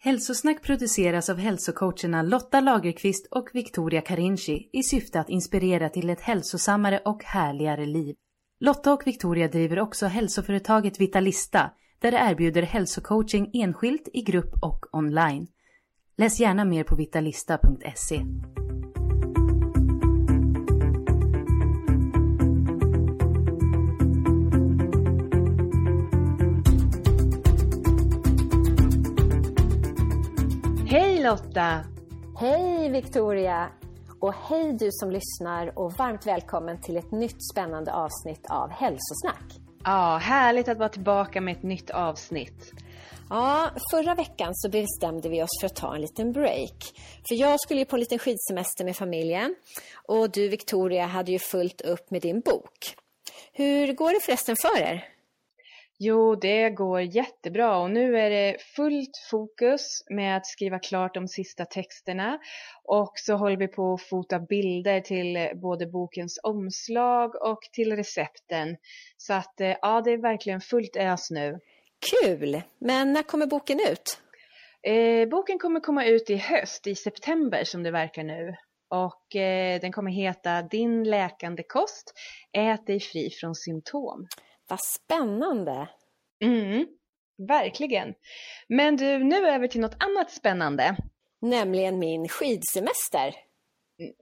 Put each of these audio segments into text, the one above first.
Hälsosnack produceras av hälsocoacherna Lotta Lagerqvist och Victoria Carinci i syfte att inspirera till ett hälsosammare och härligare liv. Lotta och Victoria driver också hälsoföretaget Vitalista där de erbjuder hälsocoaching enskilt, i grupp och online. Läs gärna mer på vitalista.se. Hej Lotta! Hej Victoria! Och hej du som lyssnar och varmt välkommen till ett nytt spännande avsnitt av Hälsosnack. Ja, härligt att vara tillbaka med ett nytt avsnitt. Ja, förra veckan så bestämde vi oss för att ta en liten break. För jag skulle ju på en liten skidsemester med familjen och du Victoria hade ju fullt upp med din bok. Hur går det förresten för er? Jo, det går jättebra och nu är det fullt fokus med att skriva klart de sista texterna och så håller vi på att fota bilder till både bokens omslag och till recepten. Så att eh, ja, det är verkligen fullt ös nu. Kul! Men när kommer boken ut? Eh, boken kommer komma ut i höst, i september som det verkar nu. Och eh, den kommer heta Din läkande kost, ät dig fri från symptom. Vad spännande! Mm, verkligen. Men du, nu över till något annat spännande. Nämligen min skidsemester.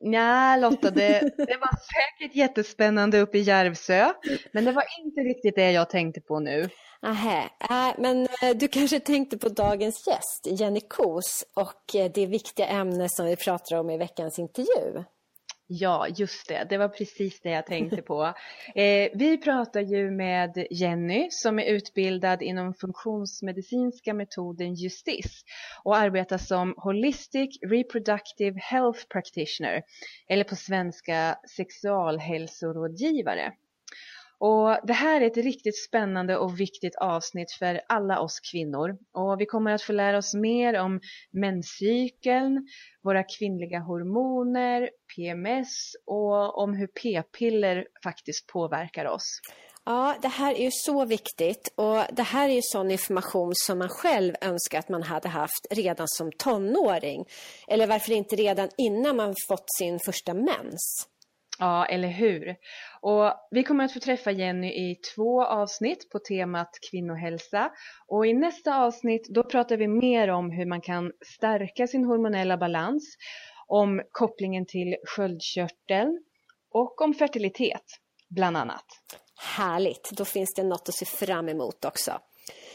Nja, Lotta, det, det var säkert jättespännande uppe i Järvsö, men det var inte riktigt det jag tänkte på nu. Aha, äh, men äh, du kanske tänkte på dagens gäst, Jenny Kos, och äh, det viktiga ämne som vi pratar om i veckans intervju. Ja, just det. Det var precis det jag tänkte på. Eh, vi pratar ju med Jenny som är utbildad inom funktionsmedicinska metoden Justis och arbetar som Holistic Reproductive Health Practitioner eller på svenska sexualhälsorådgivare. Och det här är ett riktigt spännande och viktigt avsnitt för alla oss kvinnor. Och vi kommer att få lära oss mer om menscykeln, våra kvinnliga hormoner, PMS och om hur p-piller faktiskt påverkar oss. Ja, det här är ju så viktigt och det här är ju sån information som man själv önskar att man hade haft redan som tonåring. Eller varför inte redan innan man fått sin första mens. Ja, eller hur? Och vi kommer att få träffa Jenny i två avsnitt på temat kvinnohälsa. Och i nästa avsnitt då pratar vi mer om hur man kan stärka sin hormonella balans, om kopplingen till sköldkörteln och om fertilitet, bland annat. Härligt, då finns det något att se fram emot också.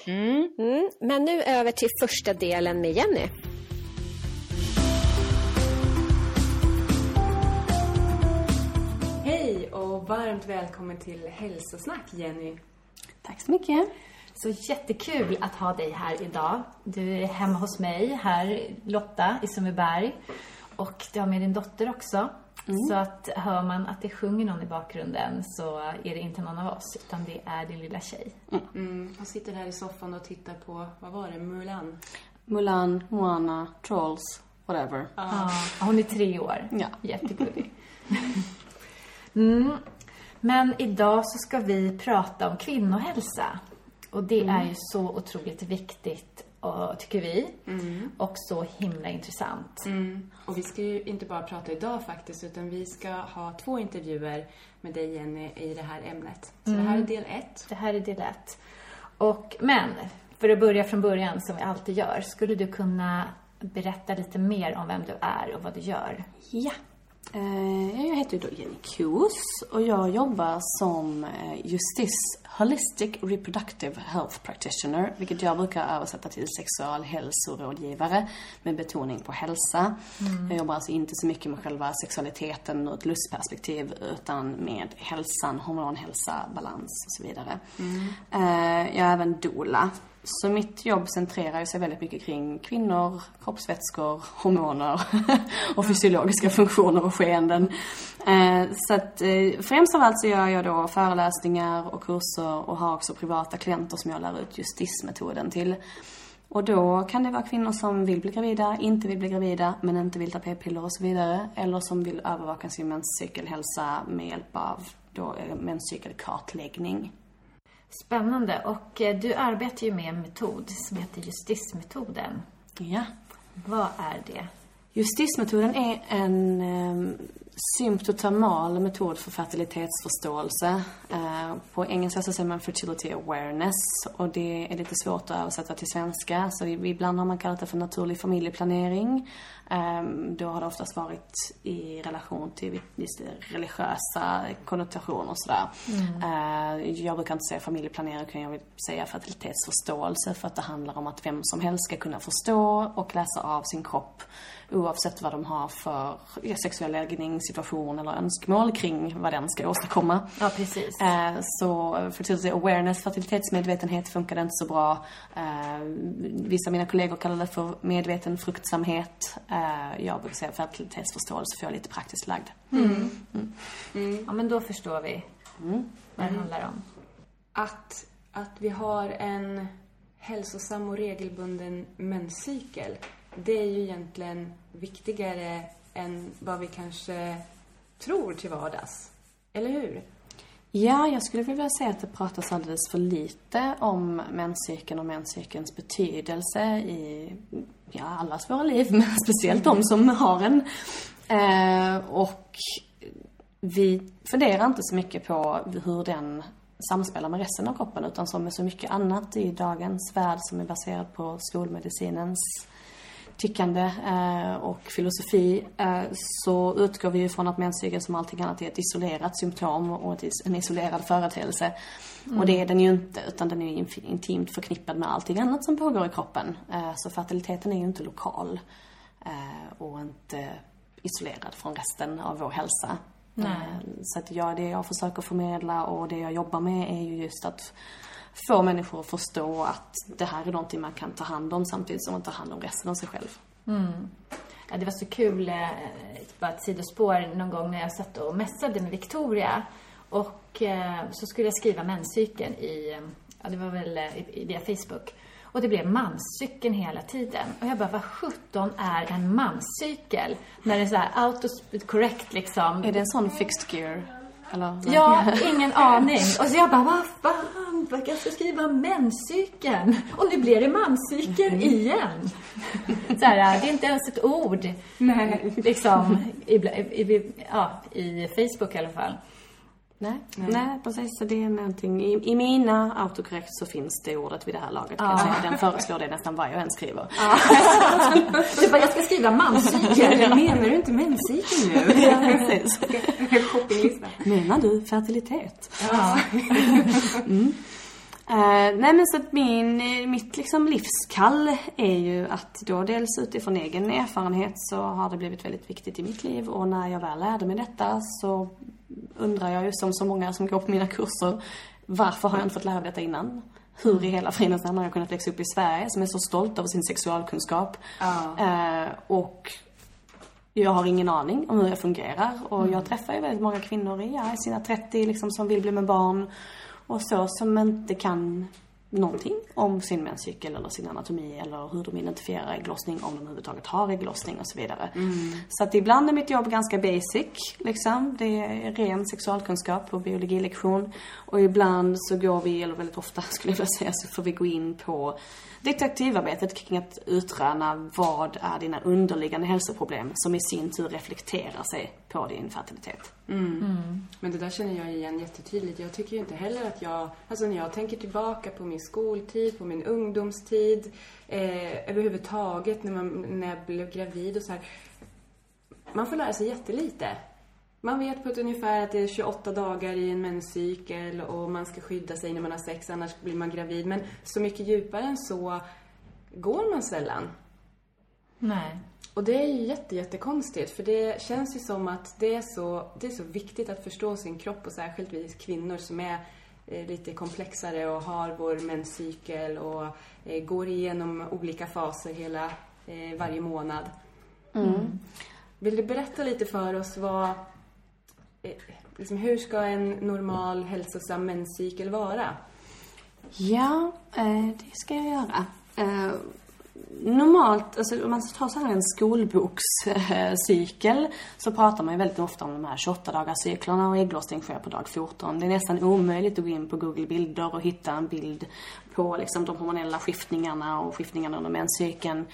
Mm. Mm, men nu över till första delen med Jenny. Varmt välkommen till Hälsosnack Jenny. Tack så mycket. Så jättekul att ha dig här idag. Du är hemma hos mig här, Lotta i Sundbyberg. Och du har med din dotter också. Så att hör man att det sjunger någon i bakgrunden så är det inte någon av oss utan det är din lilla tjej. Mm. Hon sitter här i soffan och tittar på, vad var det, Mulan? Mulan, Moana, Trolls, whatever. Ja, hon är tre år. Ja. Jättegullig. mm. Men idag så ska vi prata om kvinnohälsa. Och det är ju så otroligt viktigt, tycker vi. Och så himla intressant. Mm. Och vi ska ju inte bara prata idag faktiskt, utan vi ska ha två intervjuer med dig Jenny i det här ämnet. Så det här är del ett. Det här är del ett. Och, men för att börja från början, som vi alltid gör, skulle du kunna berätta lite mer om vem du är och vad du gör? Ja. Eh, Jag heter då Jenny Kos och jag jobbar som eh, Justice Holistic Reproductive Health Practitioner, vilket jag brukar översätta till sexualhälsorådgivare med betoning på hälsa. Jag jobbar alltså inte så mycket med själva sexualiteten ur ett lustperspektiv utan med hälsan, hormonhälsa, balans och så vidare. Eh, Jag är även doula. Så mitt jobb centrerar sig väldigt mycket kring kvinnor, kroppsvätskor, hormoner och fysiologiska funktioner och skeenden. Eh, så att eh, främst av allt så gör jag då föreläsningar och kurser och har också privata klienter som jag lär ut justismetoden till. Och då kan det vara kvinnor som vill bli gravida, inte vill bli gravida, men inte vill ta p-piller och så vidare. Eller som vill övervaka sin menscykelhälsa med hjälp av då eh, menscykelkartläggning. Spännande. Och eh, du arbetar ju med en metod som heter justismetoden. Ja. Vad är det? Justismetoden är en eh, symptotermal metod för fertilitetsförståelse. Eh, på engelska så säger man fertility awareness och det är lite svårt att översätta till svenska. Så ibland har man kallat det för naturlig familjeplanering. Eh, då har det oftast varit i relation till religiösa konnotationer och sådär. Eh, jag brukar inte säga familjeplanering utan jag vill säga fertilitetsförståelse för att det handlar om att vem som helst ska kunna förstå och läsa av sin kropp oavsett vad de har för ja, sexuell läggning, situation eller önskemål kring vad den ska åstadkomma. Ja, precis. Eh, så fertility awareness, fertilitetsmedvetenhet funkade inte så bra. Eh, vissa av mina kollegor kallar det för medveten fruktsamhet. Eh, jag brukar säga fertilitetsförståelse för jag är lite praktiskt lagd. Ja, men då förstår vi vad det handlar om. Att, att vi har en hälsosam och regelbunden menscykel, det är ju egentligen viktigare än vad vi kanske tror till vardags. Eller hur? Ja, jag skulle vilja säga att det pratas alldeles för lite om menscykeln och menscykelns betydelse i ja, allas våra liv, men speciellt de som har en. Eh, och vi funderar inte så mycket på hur den samspelar med resten av kroppen utan som med så mycket annat i dagens värld som är baserad på skolmedicinens tyckande eh, och filosofi eh, så utgår vi ju från att menscykeln som allting annat är ett isolerat symptom och en isolerad företeelse. Och det är den ju inte utan den är ju intimt förknippad med allting annat som pågår i kroppen. Eh, så fertiliteten är ju inte lokal och inte isolerad från resten av vår hälsa. Nej. Så att ja, det jag försöker förmedla och det jag jobbar med är ju just att få människor att förstå att det här är någonting man kan ta hand om samtidigt som man tar hand om resten av sig själv. Ja, det var så kul, eh, bara ett sidospår, någon gång när jag satt och mässade med Victoria. Och eh, så skulle jag skriva menscykeln i, eh, ja det var väl i- via Facebook. Och det blev manscykeln hela tiden. Och jag bara, vad sjutton är en manscykel? När det är så här autocorrect liksom. Är det en sån fixed gear? Eller? Ja, ingen aning. Och så jag bara, vad fan, vad jag ska skriva menscykeln? Och nu blir det manscykeln igen. Så här, det är inte ens ett ord. Nej. Liksom, i, i, i, ja, i Facebook i alla fall. Nej, nej. precis. Så det är någonting. I, I mina autocorrect så finns det ordet vid det här laget kan jag säga. Den föreslår det nästan vad jag än skriver. Du bara, jag ska skriva manscykeln. Menar du inte menscykeln nu? Ja, precis. Shoppinglista. Menar du fertilitet? mm. Eh, nej men så att min, mitt liksom livskall är ju att då dels utifrån egen erfarenhet så har det blivit väldigt viktigt i mitt liv och när jag väl lärde mig detta så undrar jag ju som så många som går på mina kurser varför har jag inte fått lära mig detta innan? Hur i hela fridens namn har jag kunnat växa upp i Sverige som är så stolt över sin sexualkunskap? Eh, och jag har ingen aning om hur jag fungerar och jag träffar ju väldigt många kvinnor i, ja, sina 30 liksom som vill bli med barn och så som inte kan någonting om sin menscykel eller sin anatomi eller hur de identifierar ägglossning, om de överhuvudtaget har ägglossning och så vidare. Så att ibland är mitt jobb ganska basic, liksom. Det är ren sexualkunskap och biologilektion. Och ibland så går vi, eller väldigt ofta skulle jag vilja säga, så får vi gå in på detektivarbetet kring att utröna vad är dina underliggande hälsoproblem som i sin tur reflekterar sig på din fertilitet. Men det där känner jag igen jättetydligt. Jag tycker ju inte heller att jag, alltså när jag tänker tillbaka på min skoltid, på min ungdomstid, eh, överhuvudtaget när, man, när jag blev gravid och så här. Man får lära sig jättelite. Man vet på ett ungefär att det är 28 dagar i en menscykel och man ska skydda sig när man har sex, annars blir man gravid. Men så mycket djupare än så går man sällan. Nej. Och det är ju jätte, jättekonstigt för det känns ju som att det är, så, det är så viktigt att förstå sin kropp och särskilt vi kvinnor som är eh, lite komplexare och har vår menscykel och eh, går igenom olika faser hela, eh, varje månad. Mm. Vill du berätta lite för oss vad, liksom hur ska en normal hälsosam menscykel vara? Ja, det ska jag göra. Normalt, alltså om man tar så här en skolbokscykel så pratar man ju väldigt ofta om de här 28 dagars cyklarna och ägglossning sker på dag 14. Det är nästan omöjligt att gå in på Google bilder och hitta en bild på liksom de hormonella skiftningarna och skiftningarna under menscykeln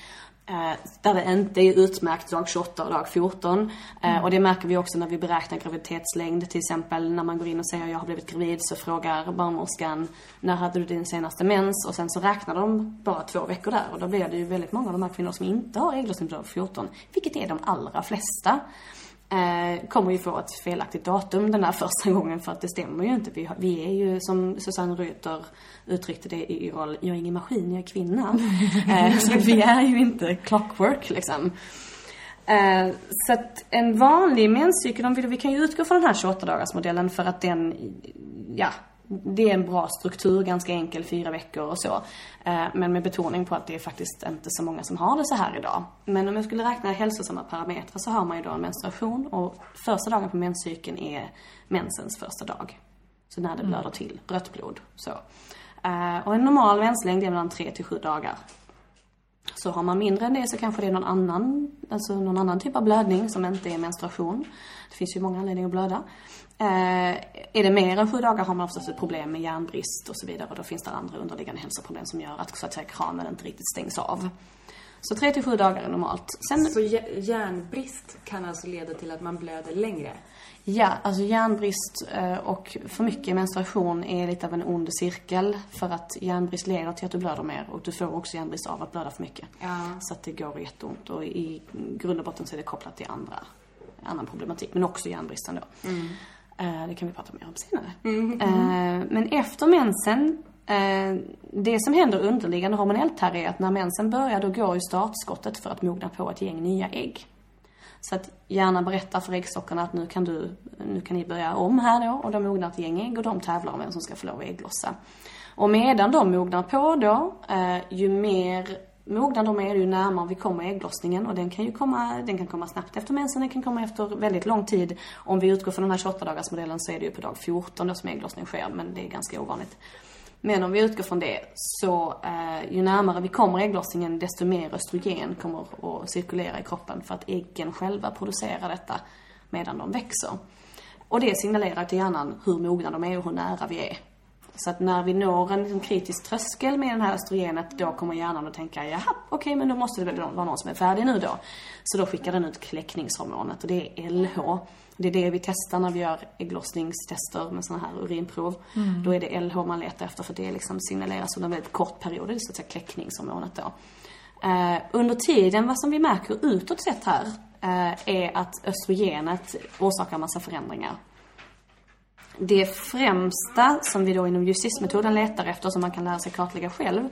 där det inte är utmärkt dag 28 och dag 14. Eh, och det märker vi också när vi beräknar graviditetslängd. Till exempel när man går in och säger jag har blivit gravid så frågar barnmorskan när hade du din senaste mens? Och sen så räknar de bara två veckor där. Och då blir det ju väldigt många av de här kvinnorna som inte har ägglossning på dag 14. Vilket är de allra flesta eh, kommer ju få ett felaktigt datum den där första gången för att det stämmer ju inte. Vi, vi är ju som Susanne Reuter uttryckte det i roll, jag är ingen maskin, jag är kvinna. eh, så vi är ju inte clockwork liksom. Eh, så att en vanlig menscykel, vi kan ju utgå från den här 28 dagars modellen för att den, ja, det är en bra struktur, ganska enkel, fyra veckor och så. Eh, men med betoning på att det är faktiskt inte så många som har det så här idag. Men om jag skulle räkna hälsosamma parametrar så har man ju då en menstruation och första dagen på menscykeln är mensens första dag. Så när det blöder till, rött blod. Så. Eh, och en normal menslängd är mellan 3 till 7 dagar. Så har man mindre än det så kanske det är någon annan, alltså någon annan typ av blödning som inte är menstruation. Det finns ju många anledningar att blöda. Eh, är det mer än sju dagar har man oftast ett problem med järnbrist och så vidare. Och då finns det andra underliggande hälsoproblem som gör att, så att säga, kranen inte riktigt stängs av. Så 3 till 7 dagar är normalt. Sen, Så jä- järnbrist kan alltså leda till att man blöder längre? ja, alltså järnbrist eh, och för mycket menstruation är lite av en ond cirkel. För att järnbrist leder till att du blöder mer och du får också järnbrist av att blöda för mycket. Ja. Så att det går jätteont och i grund och botten så är det kopplat till andra, annan problematik. Men också järnbristen då. Eh, Det kan vi prata mer om senare. Eh, Men efter mensen, eh, det som händer underliggande hormonellt här är att när mensen börjar då går ju startskottet för att mogna på ett gäng nya ägg. Så att hjärnan berättar för äggstockarna att nu kan, du, nu kan ni börja om här då och de mognar ett gäng ägg och de tävlar om vem som ska få lov att ägglossa. Och medan de mognar på då, eh, ju mer mognar de är, ju närmare vi kommer ägglossningen och den kan ju komma, den kan komma snabbt efter mensen, den kan komma efter väldigt lång tid. Om vi utgår från den här 28-dagarsmodellen så är det ju på dag 14 då som ägglossning sker, men det är ganska ovanligt. Men om vi utgår från det så eh, ju närmare vi kommer ägglossningen desto mer östrogen kommer att cirkulera i kroppen för att äggen själva producerar detta medan de växer. Och det signalerar till hjärnan hur mogna de är och hur nära vi är. Så att när vi når en liksom kritisk tröskel med det här östrogenet då kommer hjärnan att tänka jaha, okej men då måste det väl vara någon som är färdig nu då. Så då skickar den ut kläckningshormonet och det är LH. Det är det vi testar när vi gör ägglossningstester med sådana här urinprov. Då är det LH man letar efter för det liksom signaleras under en väldigt kort period, det är så att säga kläckningshormonet då. Eh, under tiden, vad som vi märker utåt sett här, eh, är att östrogenet orsakar massa förändringar. Det främsta som vi då inom justismetoden letar efter, som man kan lära sig kartlägga själv,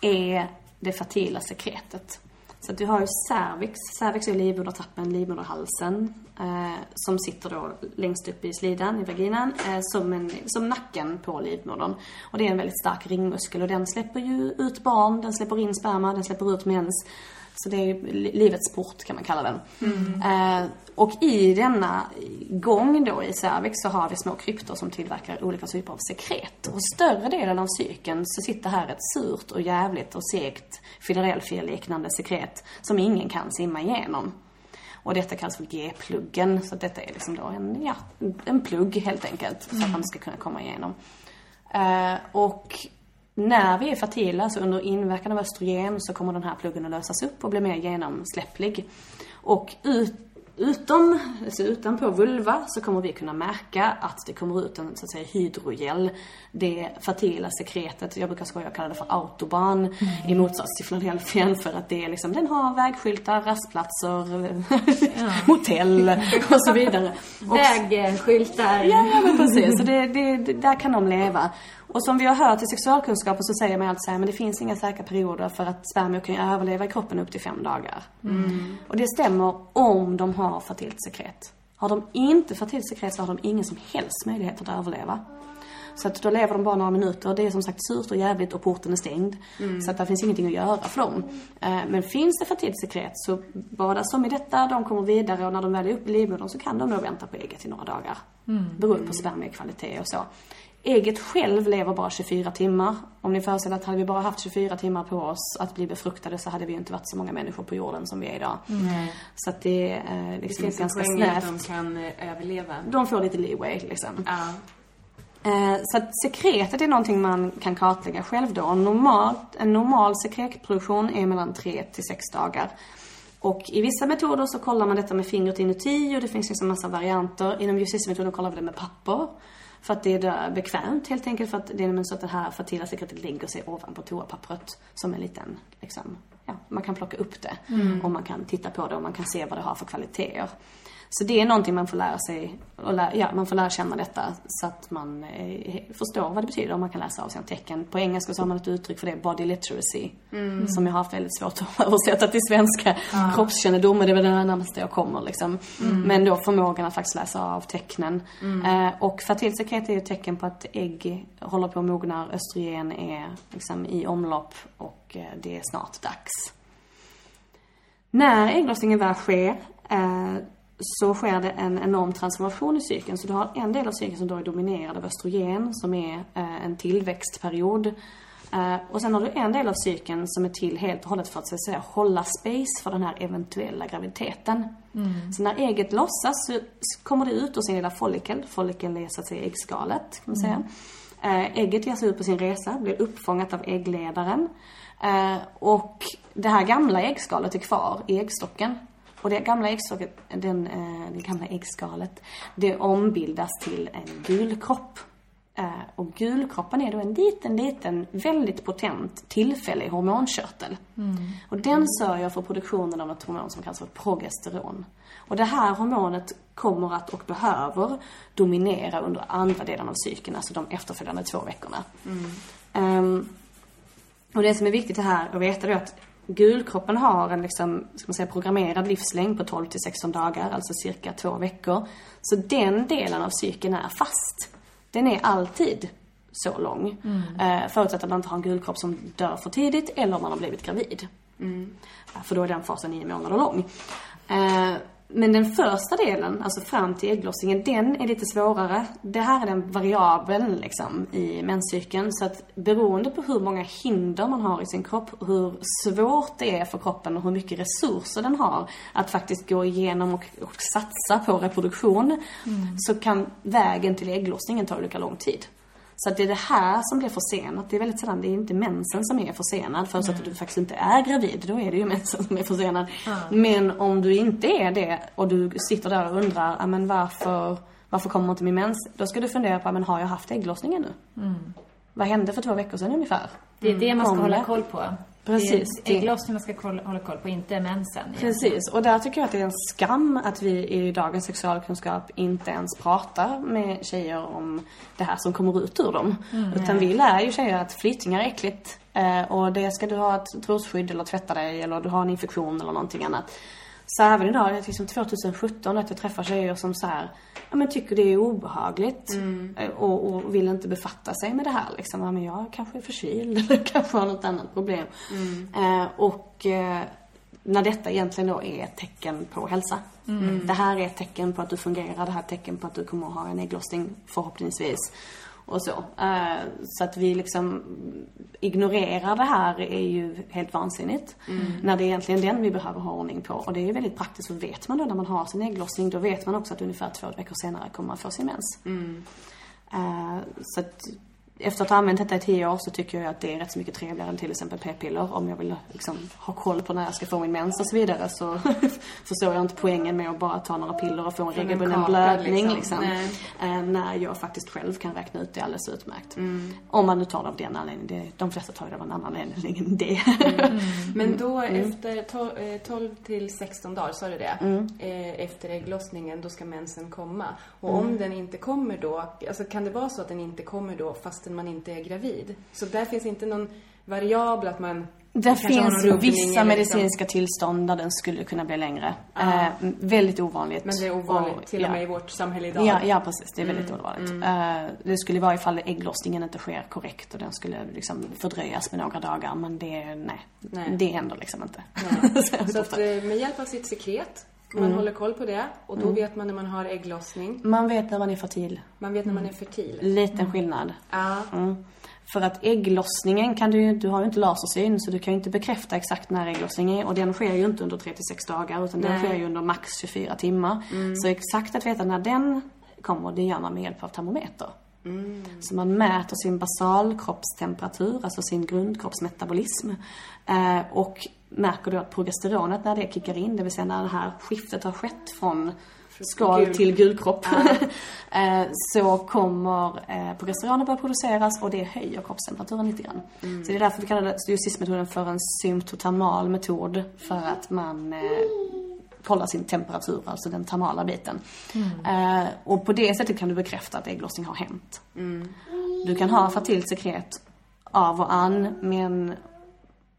är det fertila sekretet. Så att du har ju cervix. Cervix är livmodertappen, livmoderhalsen, eh, som sitter då längst upp i slidan, i vaginan, eh, som, en, som nacken på livmodern. Och det är en väldigt stark ringmuskel och den släpper ju ut barn, den släpper in sperma, den släpper ut mens. Så det är livets port kan man kalla den. Eh, och i denna gång då i cervix så har vi små kryptor som tillverkar olika typer av sekret. Och större delen av cykeln så sitter här ett surt och jävligt och segt Philadelphia-liknande sekret som ingen kan simma igenom. Och detta kallas för G-pluggen, så detta är liksom då en, ja, en plugg helt enkelt, så att man ska kunna komma igenom. Eh, och när vi är fertila, alltså under inverkan av östrogen, så kommer den här pluggen att lösas upp och bli mer genomsläpplig. Och ut, utom, alltså utanpå vulva så kommer vi kunna märka att det kommer ut en så att säga hydrogel. Det fertila sekretet, jag brukar skoja och kalla det för autobahn mm. i motsats till Philadelphia för att det är liksom, den har vägskyltar, rastplatser, ja. hotell och så vidare. Vägskyltar. Ja, men precis. Så det, det, där kan de leva. Och som vi har hört i sexualkunskapen så säger man alltid så här, men det finns inga säkra perioder för att spermier kan överleva i kroppen upp till fem dagar. Mm. Och det stämmer om de har fertilt sekret. Har de inte fertilt sekret så har de ingen som helst möjlighet att överleva. Så att då lever de bara några minuter. Det är som sagt surt och jävligt och porten är stängd. Mm. Så att det finns ingenting att göra för dem. Eh, men finns det fertilt sekret så badas de i detta, de kommer vidare och när de väl är uppe i livmodern så kan de nog vänta på ägget i några dagar. Mm. Beroende på spermiekvalitet och så. Ägget själv lever bara 24 timmar. Om ni föreställer att hade vi bara haft 24 timmar på oss att bli befruktade så hade vi inte varit så många människor på jorden som vi är idag. Mm. Så att det är eh, liksom det ganska snävt. de kan eh, överleva. De får lite leeway liksom. Ja. Eh, så att sekretet är någonting man kan kartlägga själv då. Normalt, en normal sekretproduktion är mellan 3 till 6 dagar. Och i vissa metoder så kollar man detta med fingret inuti och det finns liksom massa varianter. Inom justitiemetoden kollar vi det med papper. För att det är bekvämt helt enkelt för att det är så att det här fertila sekretet lägger sig ovanpå toapappret som en liten, liksom, ja, man kan plocka upp det. Mm. Och man kan titta på det och man kan se vad det har för kvaliteter. Så det är någonting man får lära sig, och lära, ja, man får lära känna detta så att man eh, förstår vad det betyder och man kan läsa av sina tecken. På engelska så har man ett uttryck för det, body literacy. Mm. Som jag har haft väldigt svårt att översätta till svenska. Ah. Kroppskännedom, det är väl det närmaste jag kommer liksom. Mm. Men då förmågan att faktiskt läsa av tecknen. Mm. Eh, och fertilsekret är ju ett tecken på att ägg håller på att mogna, östrogen är liksom i omlopp och eh, det är snart dags. När ägglossningen väl sker eh, så sker det en enorm transformation i cykeln. Så du har en del av cykeln som då är dominerad av östrogen som är eh, en tillväxtperiod. Eh, och sen har du en del av cykeln som är till helt och hållet för att så att säga, hålla space för den här eventuella graviditeten. Mm. Så när ägget lossas så kommer det ut ur sin lilla follikel. Follikel är så att säga äggskalet kan man säga. Mm. Eh, ägget ger sig ut på sin resa, blir uppfångat av äggledaren. Och det här gamla äggskalet är kvar i äggstocken. Och det gamla äggstocket, den, eh, det gamla äggskalet, det ombildas till en gulkropp. Eh, och gulkroppen är då en liten, liten, väldigt potent tillfällig hormonkörtel. Mm. Och den sörjer för produktionen av ett hormon som kallas för progesteron. Och det här hormonet kommer att och behöver dominera under andra delen av cykeln, alltså de efterföljande två veckorna. Mm. Um, och det som är viktigt här att veta är att Gulkroppen har en liksom, ska man säga, programmerad livslängd på 12 till 16 dagar, alltså cirka två veckor. Så den delen av cykeln är fast. Den är alltid så lång. Mm. Eh, förutsatt att man inte har en gulkropp som dör för tidigt eller om man har blivit gravid. Mm. För då är den fasen nio månader lång. Men den första delen, alltså fram till ägglossningen, den är lite svårare. Det här är den variabeln liksom i menscykeln. Så att beroende på hur många hinder man har i sin kropp, hur svårt det är för kroppen och hur mycket resurser den har att faktiskt gå igenom och, och satsa på reproduktion, mm. så kan vägen till ägglossningen ta olika lång tid. Så att det är det här som blir försenat. Det är väldigt sällan, det är inte mensen som är försenad. Förutsatt att du faktiskt inte är gravid, då är det ju mensen som är försenad. Mm. Men om du inte är det och du sitter där och undrar, men varför, varför kommer inte min mens? Då ska du fundera på, men har jag haft ägglossning ännu? Mm. Vad hände för två veckor sedan ungefär? Det är det man ska hålla koll på. Precis. Det är ägglossning man ska hålla koll på, inte mensen. Precis. Och där tycker jag att det är en skam att vi i dagens sexualkunskap inte ens pratar med tjejer om det här som kommer ut ur dem. Mm, Utan vi lär ju tjejer att flytningar är äckligt. Eh, och det ska du ha ett trosskydd eller tvätta dig eller du har en infektion eller någonting annat. Så även idag, liksom 2017, att jag träffar tjejer som så här, ja men tycker det är obehagligt. Mm. Och, och, vill inte befatta sig med det här liksom. Ja men jag kanske är förkyld eller kanske har något annat problem. Mm. Eh, och eh, när detta egentligen då är ett tecken på hälsa. Mm. Det här är ett tecken på att du fungerar, det här är ett tecken på att du kommer att ha en ägglossning förhoppningsvis och så. Uh, så att vi liksom ignorerar det här är ju helt vansinnigt. Mm. När det är egentligen den vi behöver ha ordning på. Och det är ju väldigt praktiskt, för vet man då när man har sin ägglossning, då vet man också att ungefär två veckor senare kommer man få sin mens. Mm. Uh, så att efter att ha använt detta i tio år så tycker jag att det är rätt så mycket trevligare än till exempel p-piller. Om jag vill liksom ha koll på när jag ska få min mens och så vidare så förstår jag inte poängen med att bara ta några piller och få en regelbunden kaka, blödning liksom. liksom. Eh, när jag faktiskt själv kan räkna ut det alldeles utmärkt. Om man nu tar det av den anledningen. De flesta tar det av en annan anledning än det. Men då efter to- eh, 12 till 16 dagar, sa du det? Mm. Eh, Efter ägglossningen, då ska mensen komma. Och om den inte kommer då, alltså kan det vara så att den inte kommer då fastän man inte är gravid? Så där finns inte någon variabel att man Det finns vissa liksom- medicinska tillstånd där den skulle kunna bli längre. Eh, väldigt ovanligt. Men det är ovanligt Och- till och ja. med i vårt samhälle idag. Ja, ja precis. Det är väldigt ovanligt. Eh, det skulle vara ifall ägglossningen inte sker korrekt och den skulle liksom fördröjas med några dagar. Men det, nej, Nej. det händer liksom inte. Så att eh, med hjälp av sitt sekret, man Mm. håller koll på det och då vet man när man har ägglossning. Man vet när man är fertil. Man vet när man är fertil. Liten skillnad. Ja. Mm. För att ägglossningen kan du ju, du har ju inte lasersyn så du kan ju inte bekräfta exakt när ägglossningen är och den sker ju inte under 36 dagar utan den Nej. sker ju under max 24 timmar. Så exakt att veta när den kommer, det gör man med hjälp av termometer. Så man mäter sin basalkroppstemperatur, alltså sin grundkroppsmetabolism. Eh, och märker då att progesteronet när det kickar in, det vill säga när det här skiftet har skett från skal gul. till gulkropp. eh, så kommer eh, progesteronet börja produceras och det höjer kroppstemperaturen lite grann. Så det är därför vi kallar SIS-metoden för en symptotermal metod. För att man eh, kollar sin temperatur, alltså den termala biten. Eh, och på det sättet kan du bekräfta att ägglossning har hänt. Du kan ha fertilt sekret av och an, men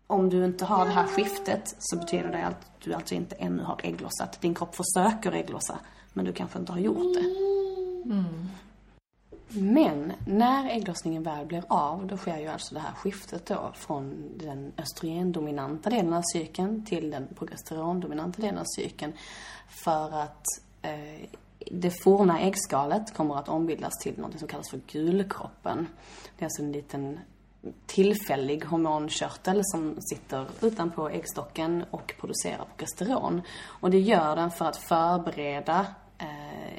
om du inte har det här skiftet så betyder det att du alltså inte ännu har ägglossat. Din kropp försöker ägglossa, men du kanske inte har gjort det. Men när ägglossningen väl blir av, då sker ju alltså det här skiftet då från den östrogendominanta delen av cykeln till den progesterondominanta delen av cykeln. För att eh, det forna äggskalet kommer att ombildas till något som kallas för gulkroppen. Det är alltså en liten tillfällig hormonkörtel som sitter utanpå äggstocken och producerar progesteron. Och det gör den för att förbereda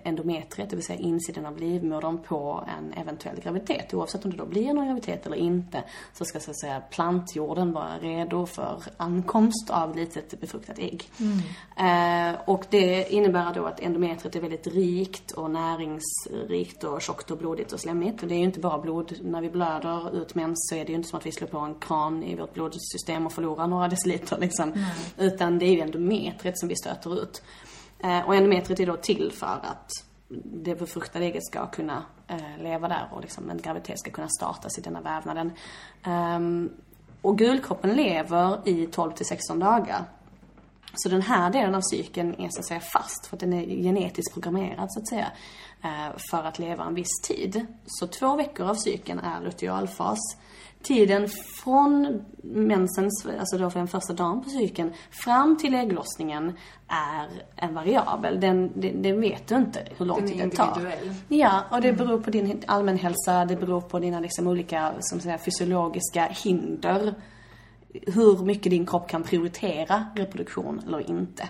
endometriet, det vill säga insidan av livmodern på en eventuell graviditet. Oavsett om det då blir någon graviditet eller inte så ska så att säga plantjorden vara redo för ankomst av litet befruktat ägg. Eh, och det innebär då att endometriet är väldigt rikt och näringsrikt och tjockt och blodigt och slemmigt. Och det är ju inte bara blod. När vi blöder ut mens så är det ju inte som att vi slår på en kran i vårt blodsystem och förlorar några deciliter liksom. Utan det är ju endometriet som vi stöter ut. Eh, och endometriet är då till för att det befruktade ägget ska kunna eh, leva där och liksom en graviditet ska kunna startas i denna vävnaden. Ehm, och gulkroppen lever i 12 till 16 dagar. Så den här delen av cykeln är så att säga fast för att den är genetiskt programmerad så att säga eh, för att leva en viss tid. Så två veckor av cykeln är lutealfas. Tiden från mensens, alltså då för den första dagen på cykeln, fram till ägglossningen är en variabel. Den, den, den vet du inte hur lång Den tid det tar. Ja, och det beror på din allmänhälsa, det beror på dina liksom olika som säga, fysiologiska hinder. Hur mycket din kropp kan prioritera reproduktion eller inte.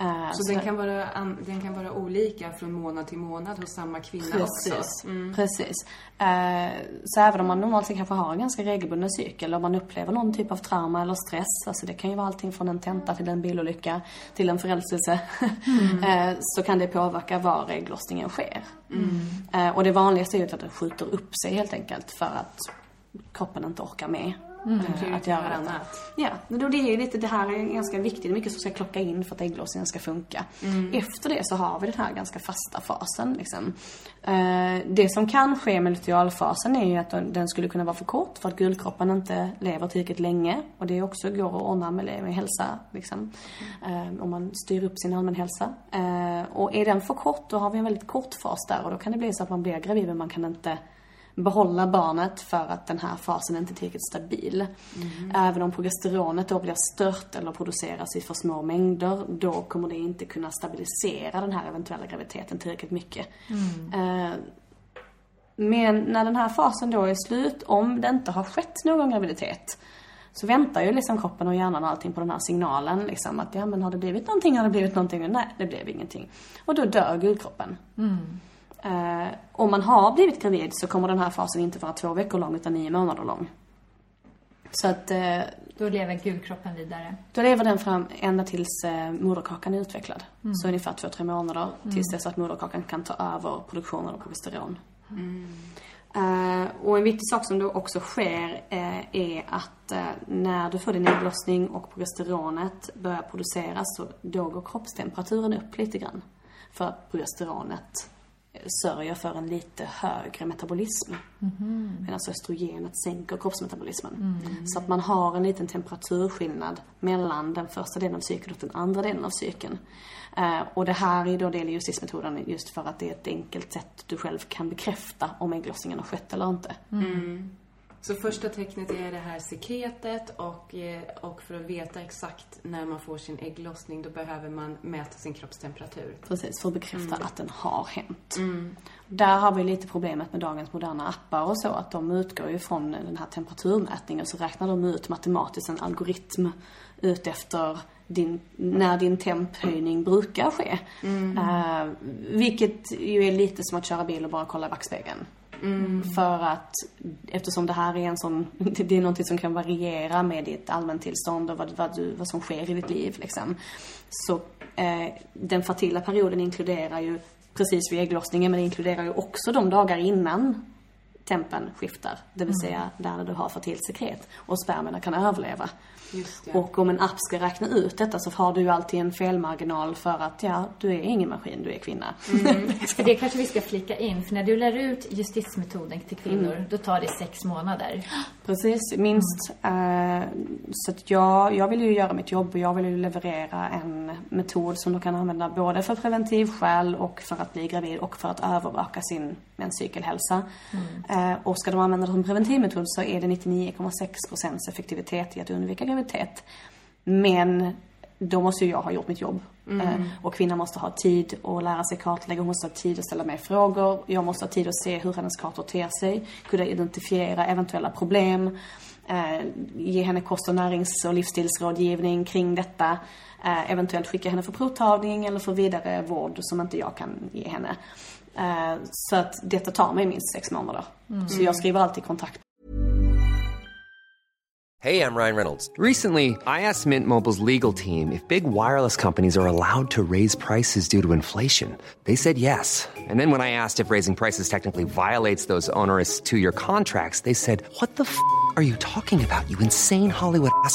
Eh, Så den kan, vara, den kan vara olika från månad till månad hos samma kvinna också. Precis. Precis. Eh, så även om man normalt sett kanske har en ganska regelbunden cykel och man upplever någon typ av trauma eller stress, alltså det kan ju vara allting från en tenta till en bilolycka till en förälskelse, eh, så kan det påverka var ägglossningen sker. Eh, och det vanligaste är ju att det skjuter upp sig helt enkelt för att kroppen inte orkar med. Eh, att göra annat. Ja, då det är ju lite, det här är ganska viktigt. Det är mycket som ska klocka in för att ägglossningen ska funka. Efter det så har vi den här ganska fasta fasen liksom. Eh, det som kan ske med lutealfasen är ju att den- skulle kunna vara för kort för att gulkroppen inte lever tillräckligt länge. Och det också går att ordna med, med hälsa liksom. Eh, om man styr upp sin allmän hälsa. Eh, och är den för kort då har vi en väldigt kort fas där och då kan det bli så att man blir gravid men man kan inte behålla barnet för att den här fasen inte är tillräckligt stabil. Även om progesteronet då blir stört eller produceras i för små mängder, då kommer det inte kunna stabilisera den här eventuella graviditeten tillräckligt mycket. Eh, Men när den här fasen då är slut, om det inte har skett någon graviditet, så väntar ju liksom kroppen och hjärnan och allting på den här signalen liksom att ja men har det blivit någonting, har det blivit någonting? Nej, det blev ingenting. Och då dör gulkroppen. Eh, om man har blivit gravid så kommer den här fasen inte vara två veckor lång utan nio månader lång. Så att eh, Då lever gulkroppen vidare. då lever den fram ända tills eh, moderkakan är utvecklad. Så ungefär två, tre månader tills dess att moderkakan kan ta över produktionen av progesteron. Eh, och en viktig sak som då också sker eh, är att eh, när du får din ägglossning och progesteronet börjar produceras så då går kroppstemperaturen upp lite grann. För att progesteronet sörjer för en lite högre metabolism. Medan östrogenet sänker kroppsmetabolismen. Så att man har en liten temperaturskillnad mellan den första delen av cykeln och den andra delen av cykeln. Eh, och det här är då del i justismetoden just för att det är ett enkelt sätt du själv kan bekräfta om ägglossningen har skett eller inte. Så första tecknet är det här sekretet och, eh, och för att veta exakt när man får sin ägglossning då behöver man mäta sin kroppstemperatur. Precis, för att bekräfta att den har hänt. Där har vi lite problemet med dagens moderna appar och så, att de utgår ju från den här temperaturmätningen så räknar de ut matematiskt en algoritm ut efter din, när din temphöjning brukar ske. Eh, vilket ju är lite som att köra bil och bara kolla i backspegeln. Mm. För att eftersom det här är en sån, det är någonting som kan variera med ditt allmäntillstånd och vad, vad, du, vad som sker i ditt liv liksom. Så eh, den fertila perioden inkluderar ju precis vid ägglossningen men det inkluderar ju också de dagar innan tempen skiftar. Det vill säga där du har fertilt sekret och spermierna kan överleva. Och om en app ska räkna ut detta så har du ju alltid en felmarginal för att ja, du är ingen maskin, du är kvinna. För det kanske vi ska flika in, för när du lär ut justismetoden till kvinnor, då tar det sex månader. Precis, minst. Eh, så att jag, jag vill ju göra mitt jobb och jag vill ju leverera en metod som du kan använda både för preventivskäl och för att bli gravid och för att övervaka sin menscykelhälsa. Eh, och ska de använda det som preventivmetod så är det 99,6% effektivitet i att undvika graviditet. Men då måste ju jag ha gjort mitt jobb. Eh, och kvinnan måste ha tid att lära sig kartlägga, hon måste ha tid att ställa mig frågor. Jag måste ha tid att se hur hennes kartor ter sig, kunna identifiera eventuella problem. Eh, ge henne kost och närings och livsstilsrådgivning kring detta. Eh, eventuellt skicka henne för provtagning eller för vidare vård som inte jag kan ge henne. Eh, så att detta tar mig minst sex månader. Mm. Så jag skriver alltid kontakt Hey, I'm Ryan Reynolds. Recently, I asked Mint Mobile's legal team if big wireless companies are allowed to raise prices due to inflation. They said yes. And then when I asked if raising prices technically violates those onerous two year contracts, they said, What the f are you talking about, you insane Hollywood ass?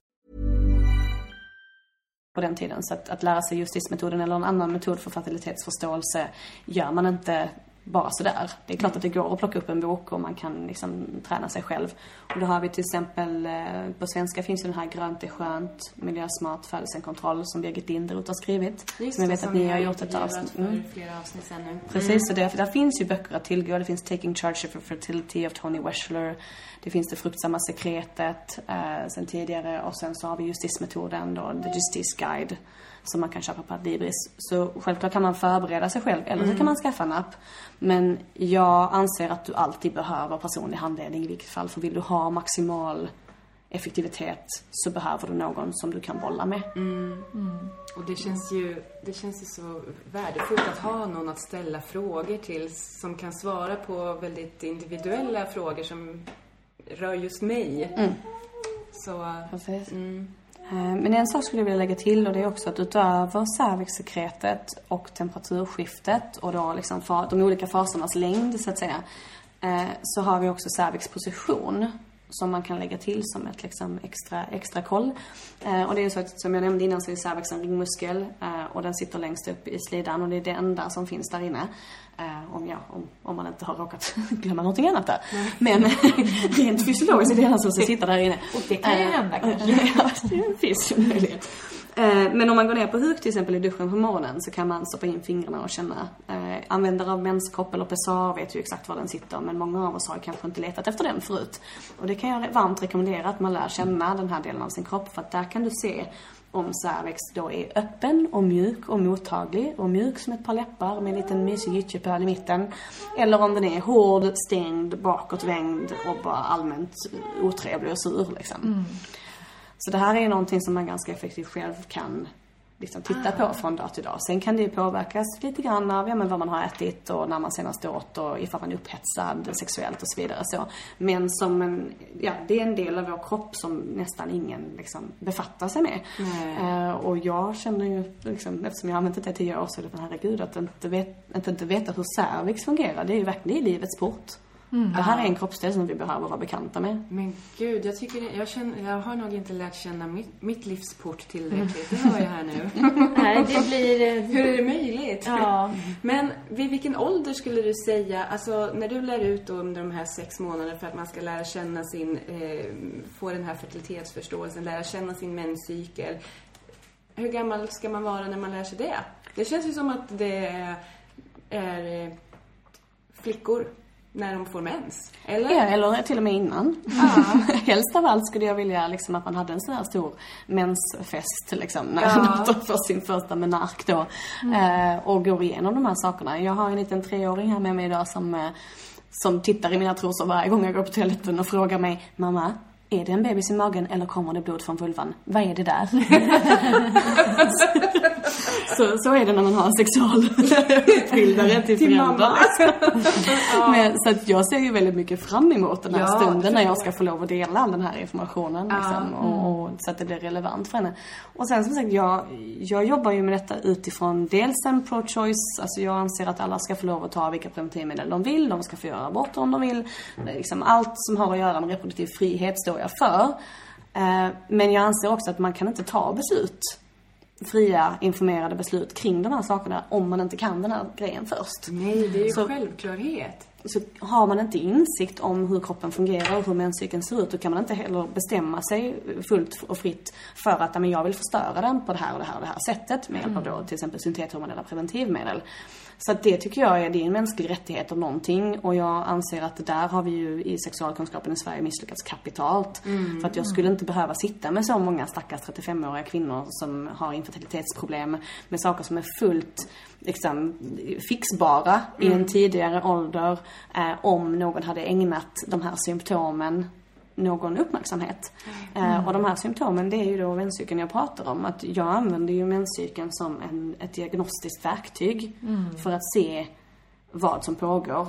På den tiden. Så att, att lära sig justismetoden eller en annan metod för fertilitetsförståelse gör man inte bara sådär. Det är klart att det går att plocka upp en bok och man kan liksom träna sig själv. Och då har vi till exempel, eh, på svenska finns ju den här Grönt är skönt, miljösmart födelsekontroll som Birgit Linderoth har skrivit. Just som jag vet att som ni vi har gjort ett avsnitt. för Mm. flera avsnitt sen nu. Precis, så det, där finns ju böcker att tillgå. Det finns Taking Charge of Fertility av Tony Weschler. Det finns Det fruktsamma sekretet eh, sen tidigare och sen så har vi justismetoden då, The Justice Guide som man kan köpa på Adlibris. Så självklart kan man förbereda sig själv eller så kan man skaffa en app. Men jag anser att du alltid behöver personlig handledning i vilket fall. För vill du ha maximal effektivitet så behöver du någon som du kan bolla med. Och det känns, ju, det känns ju så värdefullt att ha någon att ställa frågor till som kan svara på väldigt individuella frågor som rör just mig. Så, Precis. Eh, Eh, men en sak skulle jag vilja lägga till och det är också att utöver cervixsekretet och temperaturskiftet och då liksom de olika fasernas längd så att säga. Eh, så har vi också cervixposition som man kan lägga till som ett liksom extra, extra koll. Eh, och det är så att som jag nämnde innan så är cervix en ringmuskel eh, och den sitter längst upp i slidan och det är det enda som finns där inne. Eh, om, ja, om, om man inte har råkat glömma någonting annat där. Men rent fysiologiskt är det enda som sitta där inne. Och det kan ju Eh, hända kanske. ja, det finns ju möjlighet. Eh, men om man går ner på huk till exempel i duschen på morgonen så kan man stoppa in fingrarna och känna. Eh, användare av menskopp eller pessar vet ju exakt var den sitter men många av oss har kanske inte letat efter den förut. Och det kan jag varmt rekommendera att man lär känna den här delen av sin kropp för att där kan du se om cervix då är öppen och mjuk och mottaglig och mjuk som ett par läppar med en liten mysig gyttjepöl i mitten. Eller om den är hård, stängd, bakåtvänd och bara allmänt otrevlig och sur liksom. Mm. Så det här är någonting som man ganska effektivt själv kan liksom titta på från dag till dag. Sen kan det ju påverkas lite grann av ja, men vad man har ätit och när man senast åt och ifall man är upphetsad sexuellt och så vidare. Så. Men som en, ja, det är en del av vår kropp som nästan ingen liksom, befattar sig med. Eh, och jag känner ju, liksom, eftersom jag har använt det i tio år, så är det herregud att inte, vet, att inte veta hur cervix fungerar. Det är ju verkligen livets port. Det här är en kroppsdel som vi behöver vara bekanta med. Men gud, jag tycker jag, känner, jag har nog inte lärt känna mitt, mitt livsport tillräckligt. Det hör jag här nu. Nej, det blir... eh, Hur är det möjligt? Ja. Men vid vilken ålder skulle du säga, alltså när du lär ut då under de här sex månaderna för att man ska lära känna sin, eh, få den här fertilitetsförståelsen, lära känna sin menscykel. Hur gammal ska man vara när man lär sig det? Det känns ju som att det är eh, flickor när de får mens. Eller? Ja, eller till och med innan. Helst av allt skulle jag vilja liksom att man hade en sån här stor mensfest liksom, när Ja. de får sin första menark då. Eh, och går igenom de här sakerna. Jag har en liten treåring här med mig idag som, eh, som tittar i mina trosor varje gång jag går på toaletten och frågar mig, mamma, är det en bebis i magen eller kommer det blod från vulvan? Vad är det där? så, så är det när man har en sexualutbildare till, Till föräldrar. Men, så att jag ser ju väldigt mycket fram emot den här Ja, stunden när jag ska få lov att dela all den här informationen. Liksom, och, och, så att det blir relevant för henne. Och sen som sagt, jag, jag jobbar ju med detta utifrån dels en pro-choice, alltså jag anser att alla ska få lov att ta vilka preventivmedel de vill, de ska få göra abort om de vill. Liksom allt som har att göra med reproduktiv frihet står jag för. Eh, Men jag anser också att man kan inte ta beslut fria, informerade beslut kring de här sakerna om man inte kan den här grejen först. Nej, det är ju Så- självklarhet. Så har man inte insikt om hur kroppen fungerar och hur menscykeln ser ut, då kan man inte heller bestämma sig fullt och fritt för att "Ja, men jag vill förstöra den på det här och det här och det här sättet med hjälp av då till exempel syntethormonella preventivmedel. Så att det tycker jag är, det är en mänsklig rättighet om någonting. Och jag anser att där har vi ju i sexualkunskapen i Sverige misslyckats kapitalt. För att jag skulle inte behöva sitta med så många stackars 35-åriga kvinnor som har infertilitetsproblem med saker som är fullt liksom, fixbara i en tidigare ålder eh, om någon hade ägnat de här symptomen någon uppmärksamhet. Eh, och de här symptomen, det är ju då menscykeln jag pratar om. Att jag använder ju menscykeln som en, ett diagnostiskt verktyg för att se vad som pågår.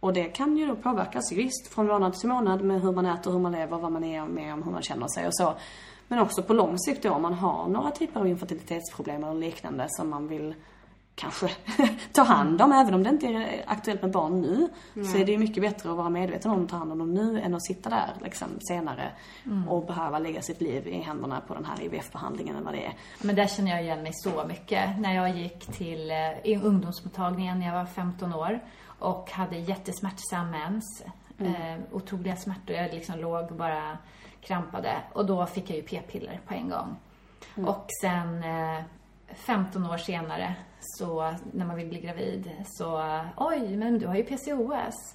Och det kan ju då påverkas visst från månad till månad med hur man äter, hur man lever, vad man är med om, hur man känner sig och så. Men också på lång sikt då om man har några typer av infertilitetsproblem eller liknande som man vill kanske ta hand om. Även om det inte är aktuellt med barn nu så är det ju mycket bättre att vara medveten om att ta hand om dem nu än att sitta där liksom, senare och behöva lägga sitt liv i händerna på den här IVF-behandlingen eller vad det är. Men där känner jag igen mig så mycket. När jag gick till eh, ungdomsmottagningen när jag var 15 år och hade jättesmärtsam mens. Eh, otroliga smärtor. Jag liksom låg och bara krampade. Och då fick jag ju p-piller på en gång. Och sen eh, 15 år senare, så när man vill bli gravid, så oj, men du har ju PCOS.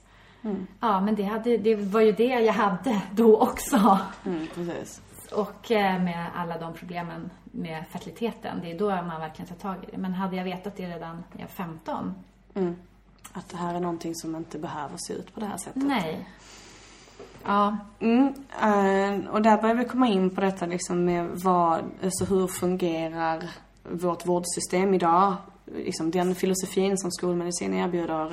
Ja, men det, hade, det var ju det jag hade då också. Mm, precis. Och eh, med alla de problemen med fertiliteten, det är då man verkligen tar tag i det. Men hade jag vetat det redan när jag var 15? Att det här är någonting som inte behöver se ut på det här sättet. Nej. Ja, Mm, eh, och där börjar vi komma in på detta liksom med vad, alltså hur fungerar vårt vårdsystem idag? Liksom den filosofin som skolmedicin erbjuder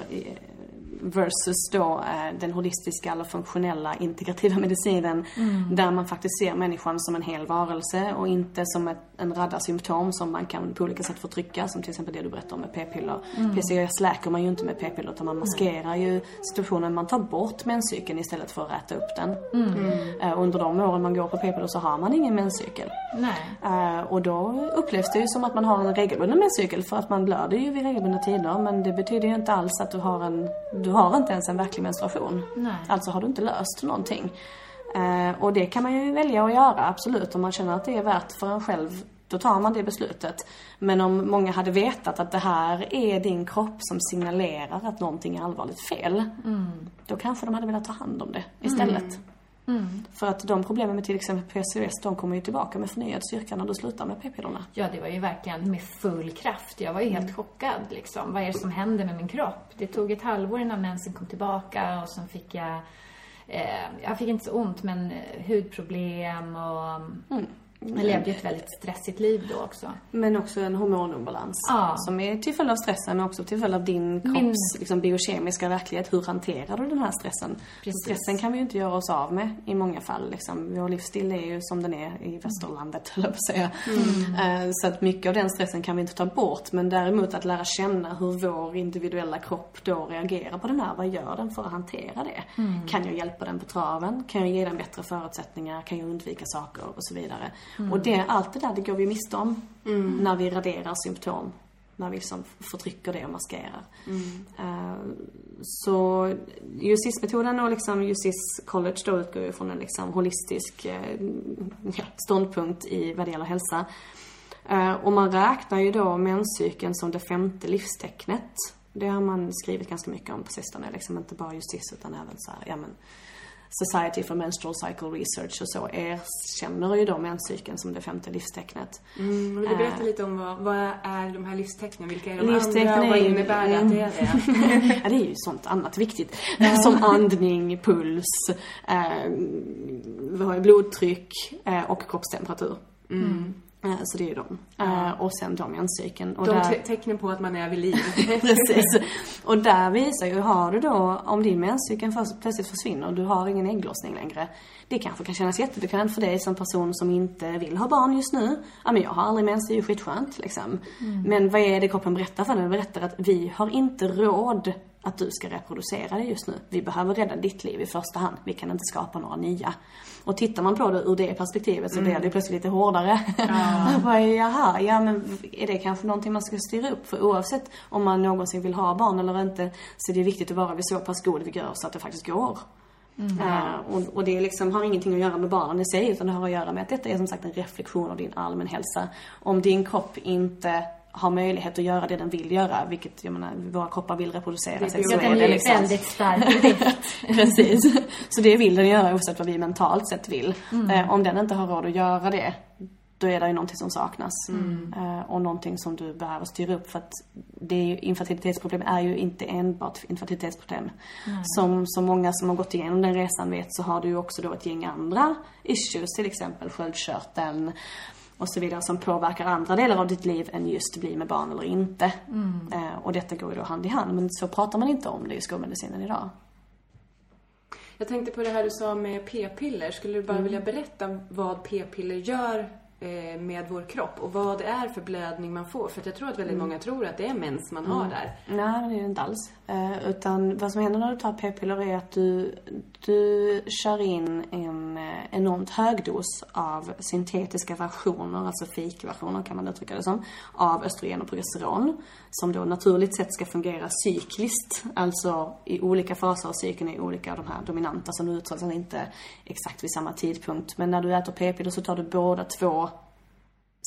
versus då eh, den holistiska eller funktionella integrativa medicinen Mm. där man faktiskt ser människan som en hel varelse och inte som ett, en radda symptom som man kan på olika sätt förtrycka som till exempel det du berättade om med p-piller. Mm. PCOS läker man ju inte med p-piller utan man maskerar ju situationen. Man tar bort menscykeln istället för att äta upp den. Mm. Eh, under de åren man går på p-piller så har man ingen menscykel. Nej. Eh, och då upplevs det ju som att man har en regelbunden menscykel för att man blöder ju vid regelbundna tider men det betyder ju inte alls att du har en, du har inte ens en verklig menstruation. Nej. Alltså har du inte löst någonting. Eh, och det kan man ju välja att göra absolut om man känner att det är värt för en själv då tar man det beslutet. Men om många hade vetat att det här är din kropp som signalerar att någonting är allvarligt fel. Då kanske de hade velat ta hand om det istället. För att de problemen med till exempel PCOS, de kommer ju tillbaka med förnyad styrka när du slutar med p-pillerna. Ja, det var ju verkligen med full kraft. Jag var ju helt chockad liksom. Vad är det som händer med min kropp? Det tog ett halvår innan mensen kom tillbaka och sen fick jag eh, jag fick inte så ont, men eh, hudproblem och jag levde ju ett väldigt stressigt liv då också. Men också en hormonobalans. Ja. Som är till följd av stressen men också till följd av din kropps Min- liksom, biokemiska verklighet. Hur hanterar du den här stressen? Stressen kan vi ju inte göra oss av med i många fall. Liksom. Vår livsstil är ju som den är i västerlandet, höll jag på att säga. Eh, Så att mycket av den stressen kan vi inte ta bort. Men däremot att lära känna hur vår individuella kropp då reagerar på den här. Vad gör den för att hantera det? Kan jag hjälpa den på traven? Kan jag ge den bättre förutsättningar? Kan jag undvika saker? Och så vidare. Och det, allt det där, det går vi miste om när vi raderar symptom. När vi liksom förtrycker det och maskerar. Eh, så UCIS-metoden och liksom UCIS College då utgår ju från en liksom holistisk eh, ja, ståndpunkt i vad det gäller hälsa. Eh, och man räknar ju då menscykeln som det femte livstecknet. Det har man skrivit ganska mycket om på sistone. Liksom inte bara UCIS utan även så här, ja men Society for Menstrual Cycle Research och så erkänner ju då menscykeln som det femte livstecknet. Mm, vill du berätta Eh, lite om vad, vad är de här livstecknen? Vilka är de Livstecknen andra? Och vad innebär det att det är det? ja, det är ju sånt annat viktigt. Som andning, puls, eh, blodtryck eh, och kroppstemperatur. Eh, så det är de. Eh, och sen de menscykeln. Och De där- te- tecknen på att man är vid liv. Precis. Och där visar ju, har du då, om din menscykel plötsligt försvinner och du har ingen ägglossning längre. Det kanske kan kännas jättebekvämt för dig som person som inte vill ha barn just nu. Ja men jag har aldrig mens, det är ju skitskönt liksom. Men vad är det kroppen berättar för dig? Den berättar att vi har inte råd att du ska reproducera dig just nu. Vi behöver rädda ditt liv i första hand. Vi kan inte skapa några nya. Och tittar man på det ur det perspektivet så blir det plötsligt lite hårdare. Jag bara, Jaha, ja men är det kanske någonting man ska styra upp? För oavsett om man någonsin vill ha barn eller inte så är det viktigt att vara vid så pass god vigör så att det faktiskt går. Eh, och, och det liksom har ingenting att göra med barnen i sig utan det har att göra med att detta är som sagt en reflektion av din allmän hälsa. Om din kropp inte har möjlighet att göra det den vill göra, vilket jag menar, våra kroppar vill reproducera sig. Så är det liksom. väldigt stark. Precis. Så det vill den göra oavsett vad vi mentalt sett vill. Eh, om den inte har råd att göra det, då är det ju någonting som saknas. Eh, och någonting som du behöver styra upp för att det är ju, infertilitetsproblem är ju inte enbart infertilitetsproblem. Som så många som har gått igenom den resan vet så har du ju också då ett gäng andra issues, till exempel sköldkörteln och så vidare som påverkar andra delar av ditt liv än just bli med barn eller inte. Eh, och detta går ju då hand i hand, men så pratar man inte om det i skolmedicinen idag. Jag tänkte på det här du sa med p-piller. Skulle du bara Mm. vilja berätta vad p-piller gör eh, med vår kropp och vad det är för blödning man får? För att jag tror att väldigt Mm. många tror att det är mens man har där. Nej, det är det inte alls. Eh, utan vad som händer när du tar p-piller är att du, du kör in en eh, enormt hög dos av syntetiska versioner, alltså fikversioner kan man uttrycka det som, av östrogen och progesteron. Som då naturligt sett ska fungera cykliskt, alltså i olika faser av cykeln är olika de här dominanta som utsöndras inte exakt vid samma tidpunkt. Men när du äter p-piller så tar du båda två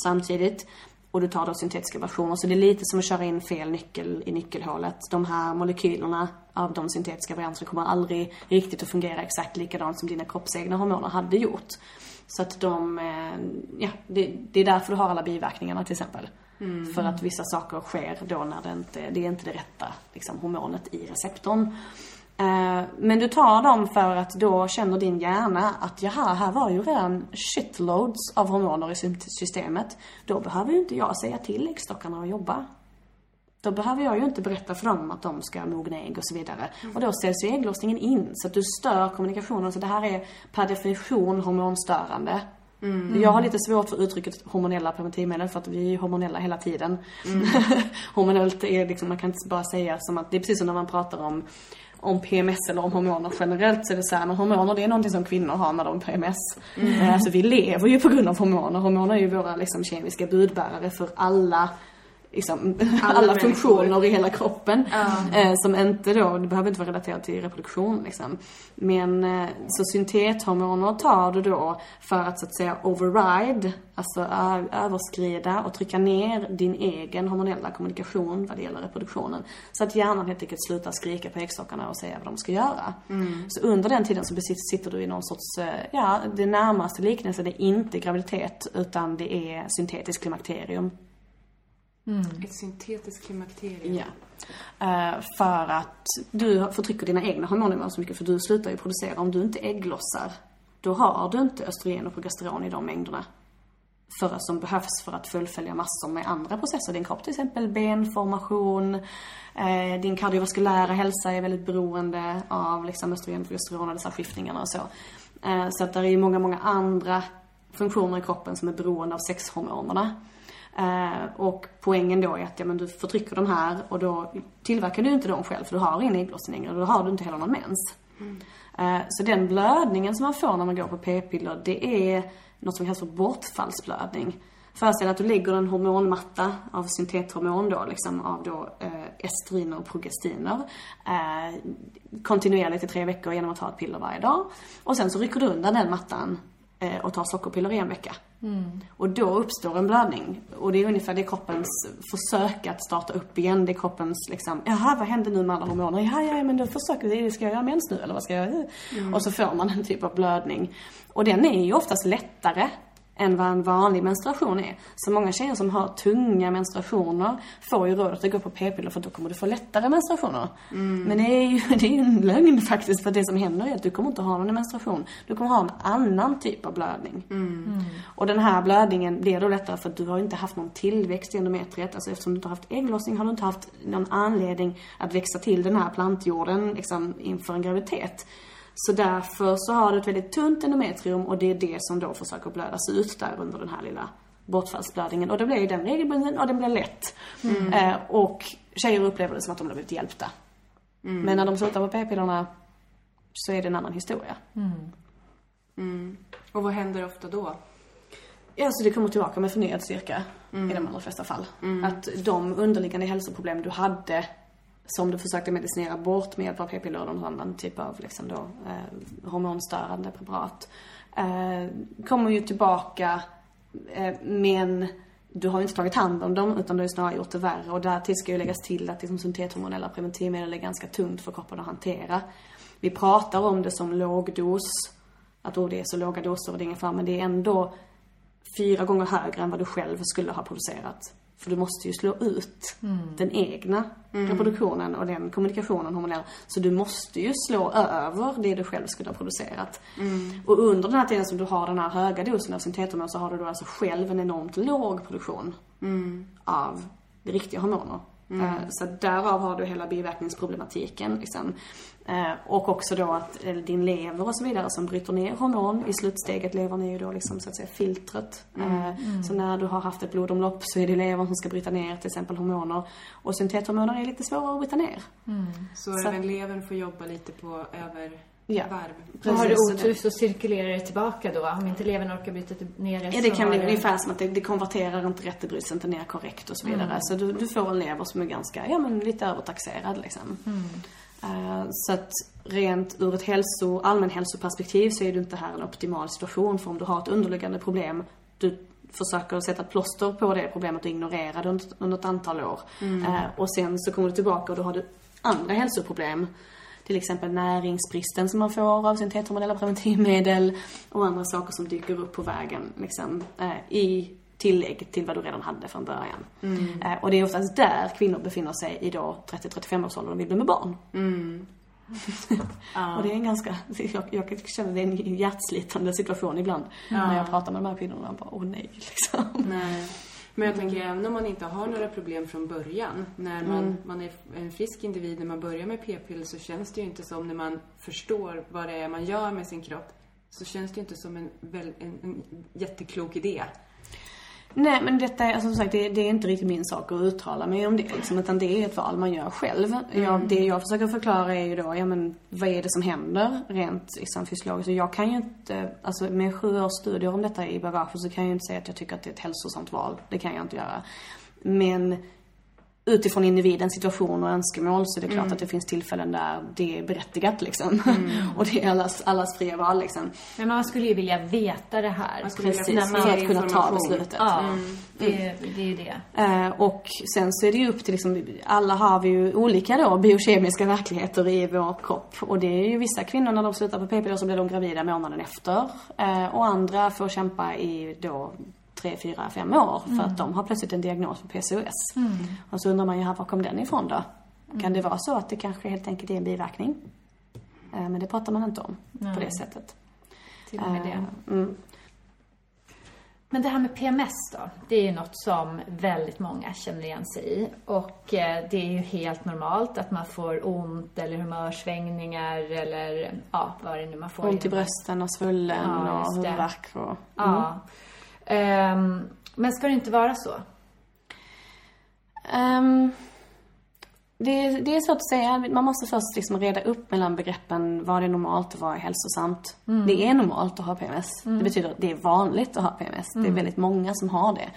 samtidigt. Och du tar då syntetiska versioner. Så det är lite som att köra in fel nyckel i nyckelhålet. De här molekylerna av de syntetiska varianterna kommer aldrig riktigt att fungera exakt likadant som dina kroppsegna hormoner hade gjort. Så att de, eh, ja, det, det är därför du har alla biverkningarna till exempel. För att vissa saker sker då när det inte, det är inte det rätta liksom, hormonet i receptorn. Eh, Men du tar dem för att då känner din hjärna att jaha, här var ju redan shitloads av hormoner i sy- systemet. Då behöver ju inte jag säga till äggstockarna att jobba. då behöver jag ju inte berätta för dem att de ska mogna ägg och så vidare. Och då ställs ju ägglossningen in så att du stör kommunikationen. Så det här är per definition hormonstörande. Mm. Jag har lite svårt för uttrycket hormonella preventivmedel för att vi är hormonella hela tiden. Mm. Hormonellt är liksom, man kan inte bara säga som att, det är precis som när man pratar om om PMS eller om hormoner generellt så är det så här, men hormoner det är någonting som kvinnor har när de har PMS. Mm. Eh, Alltså vi lever ju på grund av hormoner. Hormoner är ju våra liksom kemiska budbärare för alla liksom, alla, Alla funktioner i hela kroppen. Eh, som inte då, det behöver inte vara relaterat till reproduktion liksom. Men eh, så syntethormoner tar du då för att så att säga override, alltså överskrida och trycka ner din egen hormonella kommunikation vad det gäller reproduktionen. Så att hjärnan helt enkelt slutar skrika på äggstockarna och säga vad de ska göra. Mm. Så under den tiden så sitter du i någon sorts, eh, ja, det närmaste liknelsen är inte graviditet utan det är syntetisk klimakterium. Ett syntetiskt klimakterium. Ja. Eh, för att du förtrycker dina egna hormoner så mycket för du slutar ju producera. Om du inte ägglossar, då har du inte östrogen och progesteron i de mängderna. För som behövs för att fullfölja massor med andra processer i din kropp. Till exempel benformation, eh, din kardiovaskulära hälsa är väldigt beroende av liksom östrogen och progesteron och dessa skiftningarna och så. Eh, så att det är ju många, många andra funktioner i kroppen som är beroende av sexhormonerna. Eh, och poängen då är att ja, men du förtrycker de här och då tillverkar du inte dem själv för du har ingen ägglossning längre och då har du inte heller någon mens. Eh, så den blödningen som man får när man går på p-piller det är något som kallas för bortfallsblödning. Föreställ att du lägger en hormonmatta av syntethormon då, liksom av då eh, estriner och progestiner eh, kontinuerligt i tre veckor genom att ta ett piller varje dag. Och sen så rycker du undan den mattan och tar sockerpiller i en vecka. Och då uppstår en blödning. Och det är ungefär det kroppens försök att starta upp igen. Det är kroppens liksom, jaha vad hände nu med alla hormoner? Ja, ja, men då försöker vi, ska jag göra mens nu eller vad ska jag göra? Och så får man en typ av blödning. Och den är ju oftast lättare än vad en vanlig menstruation är. Så många tjejer som har tunga menstruationer får ju rådet att gå på p-piller för då kommer du få lättare menstruationer. Men det är ju det är ju en lögn faktiskt för det som händer är att du kommer inte ha någon menstruation. Du kommer ha en annan typ av blödning. Och den här blödningen blir då lättare för att du har inte haft någon tillväxt i endometriet. Alltså eftersom du inte har haft ägglossning har du inte haft någon anledning att växa till den här plantjorden liksom inför en graviditet. Så därför så har du ett väldigt tunt endometrium och det är det som då försöker blödas ut där under den här lilla bortfallsblödningen. Och då blir ju den regelbunden och den blir lätt. Eh, och tjejer upplever det som att de har blivit hjälpta. Men när de slutar på p-pillerna så är det en annan historia. Och vad händer ofta då? Ja, så det kommer tillbaka med förnyad styrka i de allra flesta fall. Att de underliggande hälsoproblem du hade som du försökte medicinera bort med hjälp av p-piller och någon annan typ av liksom då, eh, hormonstörande preparat eh, kommer ju tillbaka eh, men du har ju inte tagit hand om dem utan du har ju snarare gjort det värre och därtill ska ju läggas till att liksom syntethormonella preventivmedel är ganska tungt för kroppen att hantera. Vi pratar om det som lågdos, att oh, det är så låga doser och det är ingen fara men det är ändå fyra gånger högre än vad du själv skulle ha producerat. För du måste ju slå ut den egna reproduktionen och den kommunikationen hormonell. Så du måste ju slå över det du själv skulle ha producerat. Och under den här tiden som du har den här höga dosen av syntethormon så har du då alltså själv en enormt låg produktion av riktiga hormoner. Eh, Så därav har du hela biverkningsproblematiken. Liksom. Eh, Och också då att eh, din lever och så vidare som bryter ner hormon i slutsteget. Levern är ju då liksom så att säga filtret. Eh, Så när du har haft ett blodomlopp så är det levern som ska bryta ner till exempel hormoner. Och syntethormoner är lite svårare att bryta ner. Så, Så- även levern får jobba lite på övervarv. Ja. Och har du otur det- så cirkulerar det tillbaka då. Om inte levern orkar bryta ner det Ja, det kan bli du- ungefär som att det, det konverterar inte rätt, det bryts inte ner korrekt och så vidare. Så du, du får en lever som är ganska, ja men lite övertaxerad liksom. Eh, så att rent ur ett hälso, allmänhälsoperspektiv så är det inte här en optimal situation. För om du har ett underliggande problem, du försöker sätta plåster på det problemet och ignorera det under, ett antal år. Eh, och sen så kommer du tillbaka och då har du andra hälsoproblem. Till exempel näringsbristen som man får av syntethormonella preventivmedel och andra saker som dyker upp på vägen liksom, eh, i tillägg till vad du redan hade från början. Eh, och det är oftast där kvinnor befinner sig i då 30-35 års ålder och vill bli med barn. och det är en ganska, jag, jag känner det är en hjärtslitande situation ibland när jag pratar med de här kvinnorna och bara, åh nej liksom. Nej. Men jag tänker även om man inte har några problem från början, när man, Mm. man är en frisk individ, när man börjar med p-piller så känns det ju inte som när man förstår vad det är man gör med sin kropp, så känns det ju inte som en, en, en jätteklok idé. Nej men detta är, alltså, som sagt, det, det är inte riktigt min sak att uttala mig om det liksom, utan det är ett val man gör själv. Jag, det jag försöker förklara är ju då, ja men vad är det som händer rent liksom, fysiologiskt? Jag kan ju inte, alltså med sju års studier om detta i bagaget så kan jag ju inte säga att jag tycker att det är ett hälsosamt val. Det kan jag inte göra. Men utifrån individens situation och önskemål så är det klart Mm. att det finns tillfällen där det är berättigat liksom. och det är allas, allas fria val liksom. Men man skulle ju vilja veta det här. Man skulle vilja Precis, för att kunna ta beslutet. Ja, Mm. det, det är ju det. Eh, och sen så är det ju upp till liksom, alla har vi ju olika då biokemiska verkligheter i vår kropp. Och det är ju vissa kvinnor när de slutar på p-piller så blir de gravida månaden efter. Eh, och andra får kämpa i då tre, fyra, fem år för Mm. att de har plötsligt en diagnos på PCOS. Mm. Och så undrar man ju här, var kom den ifrån då? Kan det vara så att det kanske helt enkelt är en biverkning? Eh, men det pratar man inte om på Nej. det sättet. Till och med det. Eh, mm. Men det här med PMS då, det är ju något som väldigt många känner igen sig i. Och eh, det är ju helt normalt att man får ont eller humörsvängningar eller ja, vad det nu man får. Ont i brösten och svullen Ja, och huvudvärk och... Mm. Ja. Ehm, men ska det inte vara så? Ehm, det, det är svårt att säga. Man måste först liksom reda upp mellan begreppen vad är normalt och vad är hälsosamt. Mm. Det är normalt att ha PMS. Mm. Det betyder att det är vanligt att ha PMS. Det är Mm. väldigt många som har det.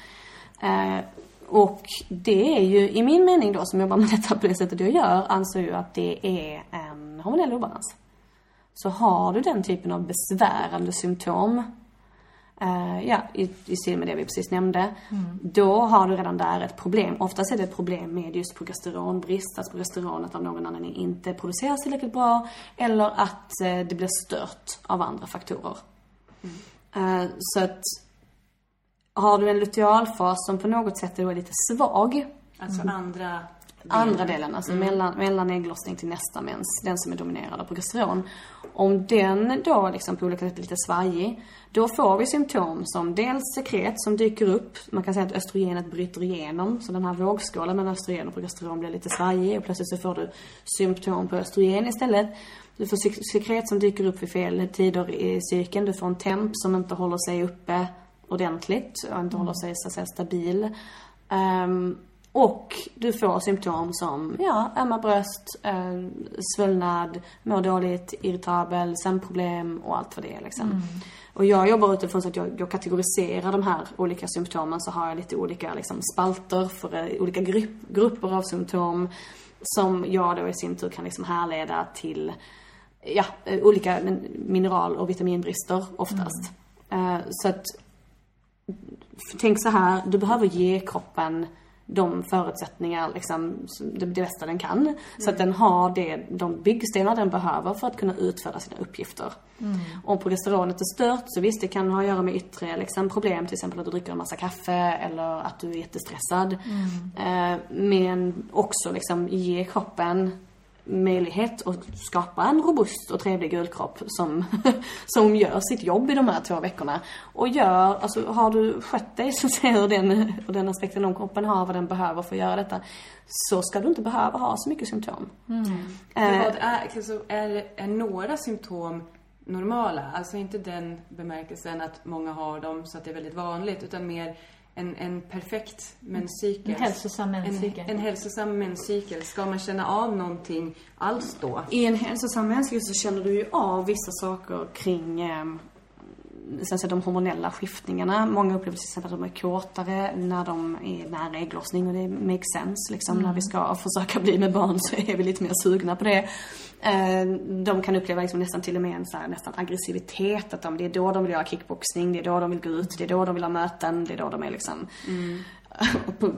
Eh, och det är ju, i min mening då, som jobbar med detta på det sättet jag gör, anser jag att det är en hormonell obalans. Så har du den typen av besvärande symptom Eh, ja, i, i stil med det vi precis nämnde. Då har du redan där ett problem. Oftast är det ett problem med just progesteronbrist, att progesteronet av någon anledning inte produceras tillräckligt bra. Eller att eh, det blir stört av andra faktorer. Eh, så att har du en lutealfas som på något sätt då är lite svag. Alltså andra Andra delen, alltså Mm. mellan, mellan ägglossning till nästa mens, den som är dominerad av progesteron. Om den då liksom på olika sätt är lite svajig, då får vi symptom som dels sekret som dyker upp. Man kan säga att östrogenet bryter igenom, så den här vågskålen mellan östrogen och progesteron blir lite svajig och plötsligt så får du symptom på östrogen istället. Du får sek- sekret som dyker upp vid fel tider i cykeln. Du får en temp som inte håller sig uppe ordentligt och inte håller sig så att säga stabil. Ehm, och du får symptom som, ja, ömma bröst, eh, svullnad, mår dåligt, irritabel, sömnproblem och allt vad det är liksom. Mm. Och jag jobbar utifrån så att jag, jag kategoriserar de här olika symptomen så har jag lite olika liksom, spalter för eh, olika grupp, grupper av symptom som jag då i sin tur kan liksom härleda till ja, eh, olika min- mineral och vitaminbrister oftast. Eh, så att tänk så här, du behöver ge kroppen de förutsättningar, liksom, som det, det bästa den kan. Så att den har det, de byggstenar den behöver för att kunna utföra sina uppgifter. Om progesteronet är stört, så visst det kan ha att göra med yttre liksom, problem, till exempel att du dricker en massa kaffe eller att du är jättestressad. Eh, men också liksom ge kroppen möjlighet att skapa en robust och trevlig gulkropp som, som gör sitt jobb i de här två veckorna. Och gör, alltså har du skött dig så säga ur den, den aspekten om kroppen har vad den behöver för att göra detta. Så ska du inte behöva ha så mycket symptom. För Eh, vad är, alltså, är, är några symptom normala? Alltså inte den bemärkelsen att många har dem så att det är väldigt vanligt, utan mer en, en perfekt menscykel. En hälsosam menscykel. En, en hälsosam menscykel. Ska man känna av någonting alls då? I en hälsosam mänsklig så känner du ju av vissa saker kring eh, sen så de hormonella skiftningarna. Många upplever till exempel att de är kåtare när de är nära ägglossning och det makes sense. Liksom, Mm. När vi ska försöka bli med barn så är vi lite mer sugna på det. Eh, de kan uppleva liksom nästan till och med en så här, nästan aggressivitet. Att de, det är då de vill göra kickboxning, det är då de vill gå ut, det är då de vill ha möten, det är då de är liksom på,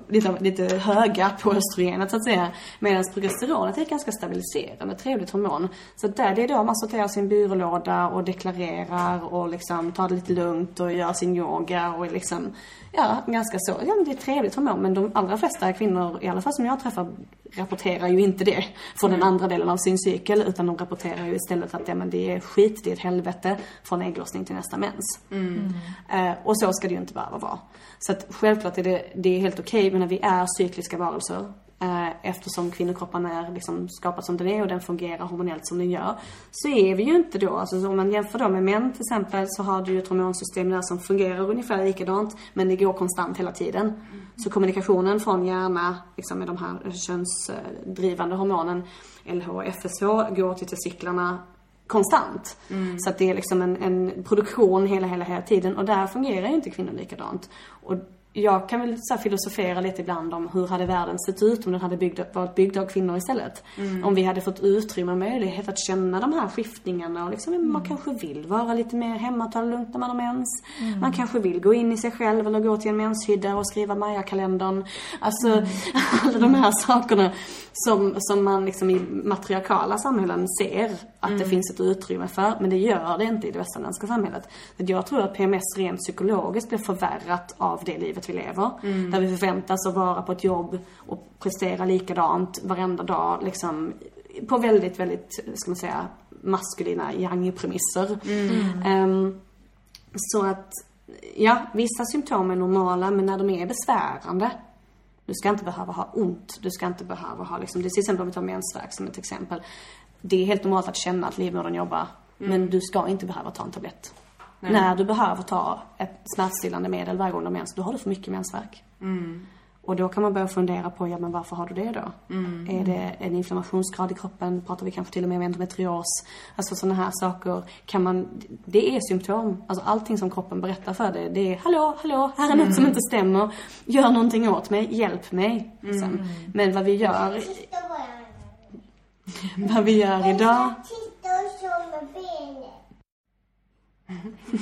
lite, lite höga på östrogenet så att säga. Medan progesteronet är ett ganska stabiliserande, trevligt hormon. Så där, det är då man sorterar sin byrålåda och deklarerar och liksom tar det lite lugnt och gör sin yoga och liksom, ja, ganska så. Ja, men det är ett trevligt hormon. Men de allra flesta kvinnor, i alla fall som jag träffar, rapporterar ju inte det från den andra delen av sin cykel. Utan de rapporterar ju istället att ja, men det är skit, det är ett helvete från ägglossning till nästa mens. Eh, och så ska det ju inte behöva vara. Så att självklart är det, det är helt okej, men när vi är cykliska varelser eh, eftersom kvinnokroppen är liksom skapad som den är och den fungerar hormonellt som den gör. Så är vi ju inte då, alltså om man jämför då med män till exempel så har du ju ett hormonsystem där som fungerar ungefär likadant men det går konstant hela tiden. Så kommunikationen från hjärna, liksom med de här könsdrivande hormonen LH och FSH går till testiklarna konstant. Så att det är liksom en, en produktion hela, hela, hela tiden och där fungerar ju inte kvinnor likadant. Och jag kan väl så filosofera lite ibland om hur hade världen sett ut om den hade byggd, varit byggd av kvinnor istället. Om vi hade fått utrymme och möjlighet att känna de här skiftningarna och liksom, man kanske vill vara lite mer hemma och ta det lugnt när man har mens. Man kanske vill gå in i sig själv eller gå till en menshydda och skriva Maya-kalendern. Alltså alla de här sakerna som, som man liksom i matriarkala samhällen ser att det finns ett utrymme för. Men det gör det inte i det västerländska samhället. Jag tror att PMS rent psykologiskt blir förvärrat av det livet vi lever. Där vi förväntas att vara på ett jobb och prestera likadant varenda dag. Liksom, på väldigt, väldigt, ska man säga, maskulina yang-premisser. Ehm, så att, ja, vissa symptom är normala men när de är besvärande du ska inte behöva ha ont. Du ska inte behöva ha liksom, det är till exempel om vi tar mensvärk som ett exempel. Det är helt normalt att känna att livmodern jobbar. Men du ska inte behöva ta en tablett. När du behöver ta ett smärtstillande medel varje gång du har mens, då har du för mycket mensvärk. Och då kan man börja fundera på, ja men varför har du det då? Är det en inflammationsgrad i kroppen? Pratar vi kanske till och med om endometrios? Alltså sådana här saker. Kan man, det är symptom. Alltså allting som kroppen berättar för dig, det är hallå, hallå, här är något som inte stämmer. Gör någonting åt mig, hjälp mig. Liksom. Men vad vi gör, vad vi gör idag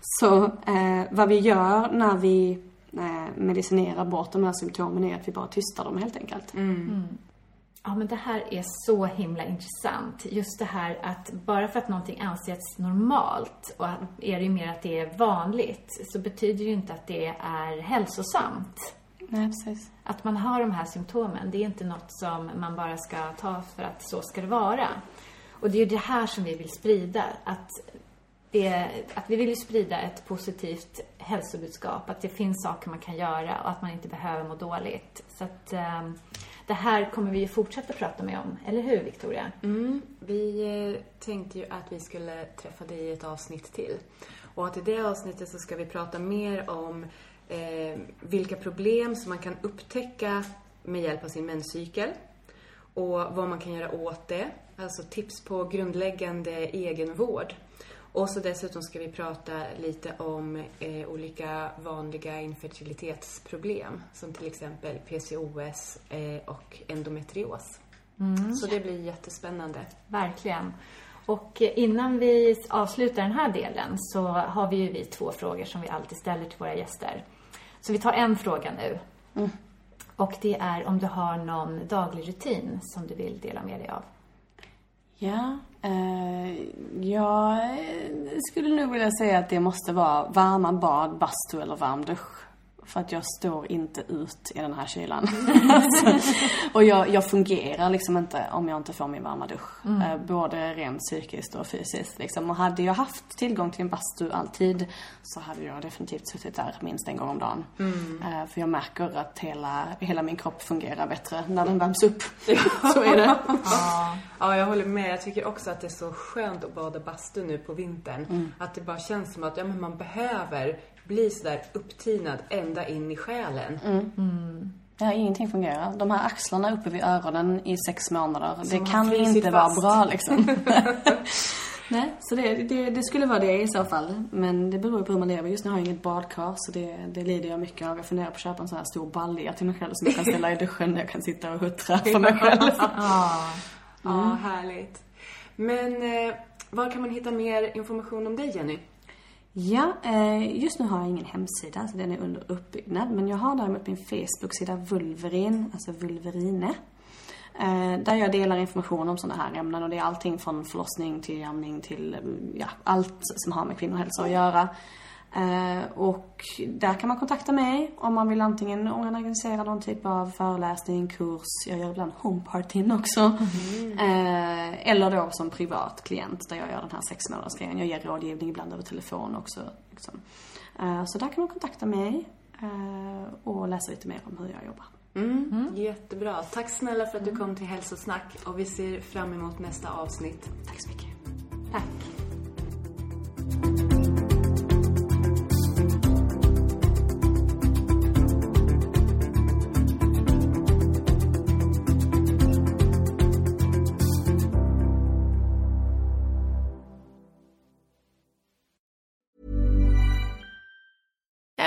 Så eh, vad vi gör när vi eh, medicinerar bort de här symptomen är att vi bara tystar dem helt enkelt. Ja, men det här är så himla intressant. Just det här att bara för att någonting anses normalt och är det ju mer att det är vanligt så betyder det ju inte att det är hälsosamt. Nej, precis. Att man har de här symptomen, det är inte något som man bara ska ta för att så ska det vara. Och det är ju det här som vi vill sprida. Att, det, att vi vill ju sprida ett positivt hälsobudskap. Att det finns saker man kan göra och att man inte behöver må dåligt. Så att um, det här kommer vi ju fortsätta prata med om. Eller hur, Victoria? Mm, vi eh, tänkte ju att vi skulle träffa dig i ett avsnitt till. Och att i det avsnittet så ska vi prata mer om eh, vilka problem som man kan upptäcka med hjälp av sin menscykel. Och vad man kan göra åt det. Alltså tips på grundläggande egenvård. Och så dessutom ska vi prata lite om eh, olika vanliga infertilitetsproblem. Som till exempel PCOS eh, och endometrios. Så det blir jättespännande. Verkligen. Och eh, innan vi avslutar den här delen så har vi ju vi två frågor som vi alltid ställer till våra gäster. Så vi tar en fråga nu. Och det är om du har någon daglig rutin som du vill dela med dig av. Ja, eh, jag skulle nog vilja säga att det måste vara varma bad, bastu eller varm dusch. För att jag står inte ut i den här kylan. Alltså, och jag, jag fungerar liksom inte om jag inte får min varma dusch. Eh, både rent psykiskt och fysiskt liksom. Och hade jag haft tillgång till en bastu alltid så hade jag definitivt suttit där minst en gång om dagen. Eh, för jag märker att hela, hela min kropp fungerar bättre när den värms upp. så är det. Ja, jag håller med. Jag tycker också att det är så skönt att bada bastu nu på vintern. Att det bara känns som att ja, men man behöver bli sådär upptinad ända in i själen. Ja, ingenting fungerar. De här axlarna uppe vid öronen i sex månader, det har kan inte vara bra liksom. Nej, så det, det, det skulle vara det i så fall. Men det beror på hur man lever. Just nu har jag inget badkar så det, det lider jag mycket av. Jag funderar på att köpa en sån här stor balja till mig själv som jag kan ställa i duschen där jag kan sitta och huttra för mig själv. Ja, härligt. Men eh, var kan man hitta mer information om dig, Jenny? Ja, eh, just nu har jag ingen hemsida, så den är under uppbyggnad. Men jag har däremot min Facebook-sida Vulverin, alltså Vulverine. Eh, där jag delar information om sådana här ämnen och det är allting från förlossning till amning till, eh, ja, allt som har med kvinnohälsa att göra. Eh, och där kan man kontakta mig om man vill antingen organisera någon typ av föreläsning, kurs, jag gör ibland homepartyn också. Eh, eller då som privat klient där jag gör den här sex månaders grejen. Jag ger rådgivning ibland över telefon också. Liksom. Eh, så där kan man kontakta mig. Och läsa lite mer om hur jag jobbar. Mm, Jättebra. Tack snälla för att du kom till Hälsosnack och vi ser fram emot nästa avsnitt. Tack så mycket. Tack.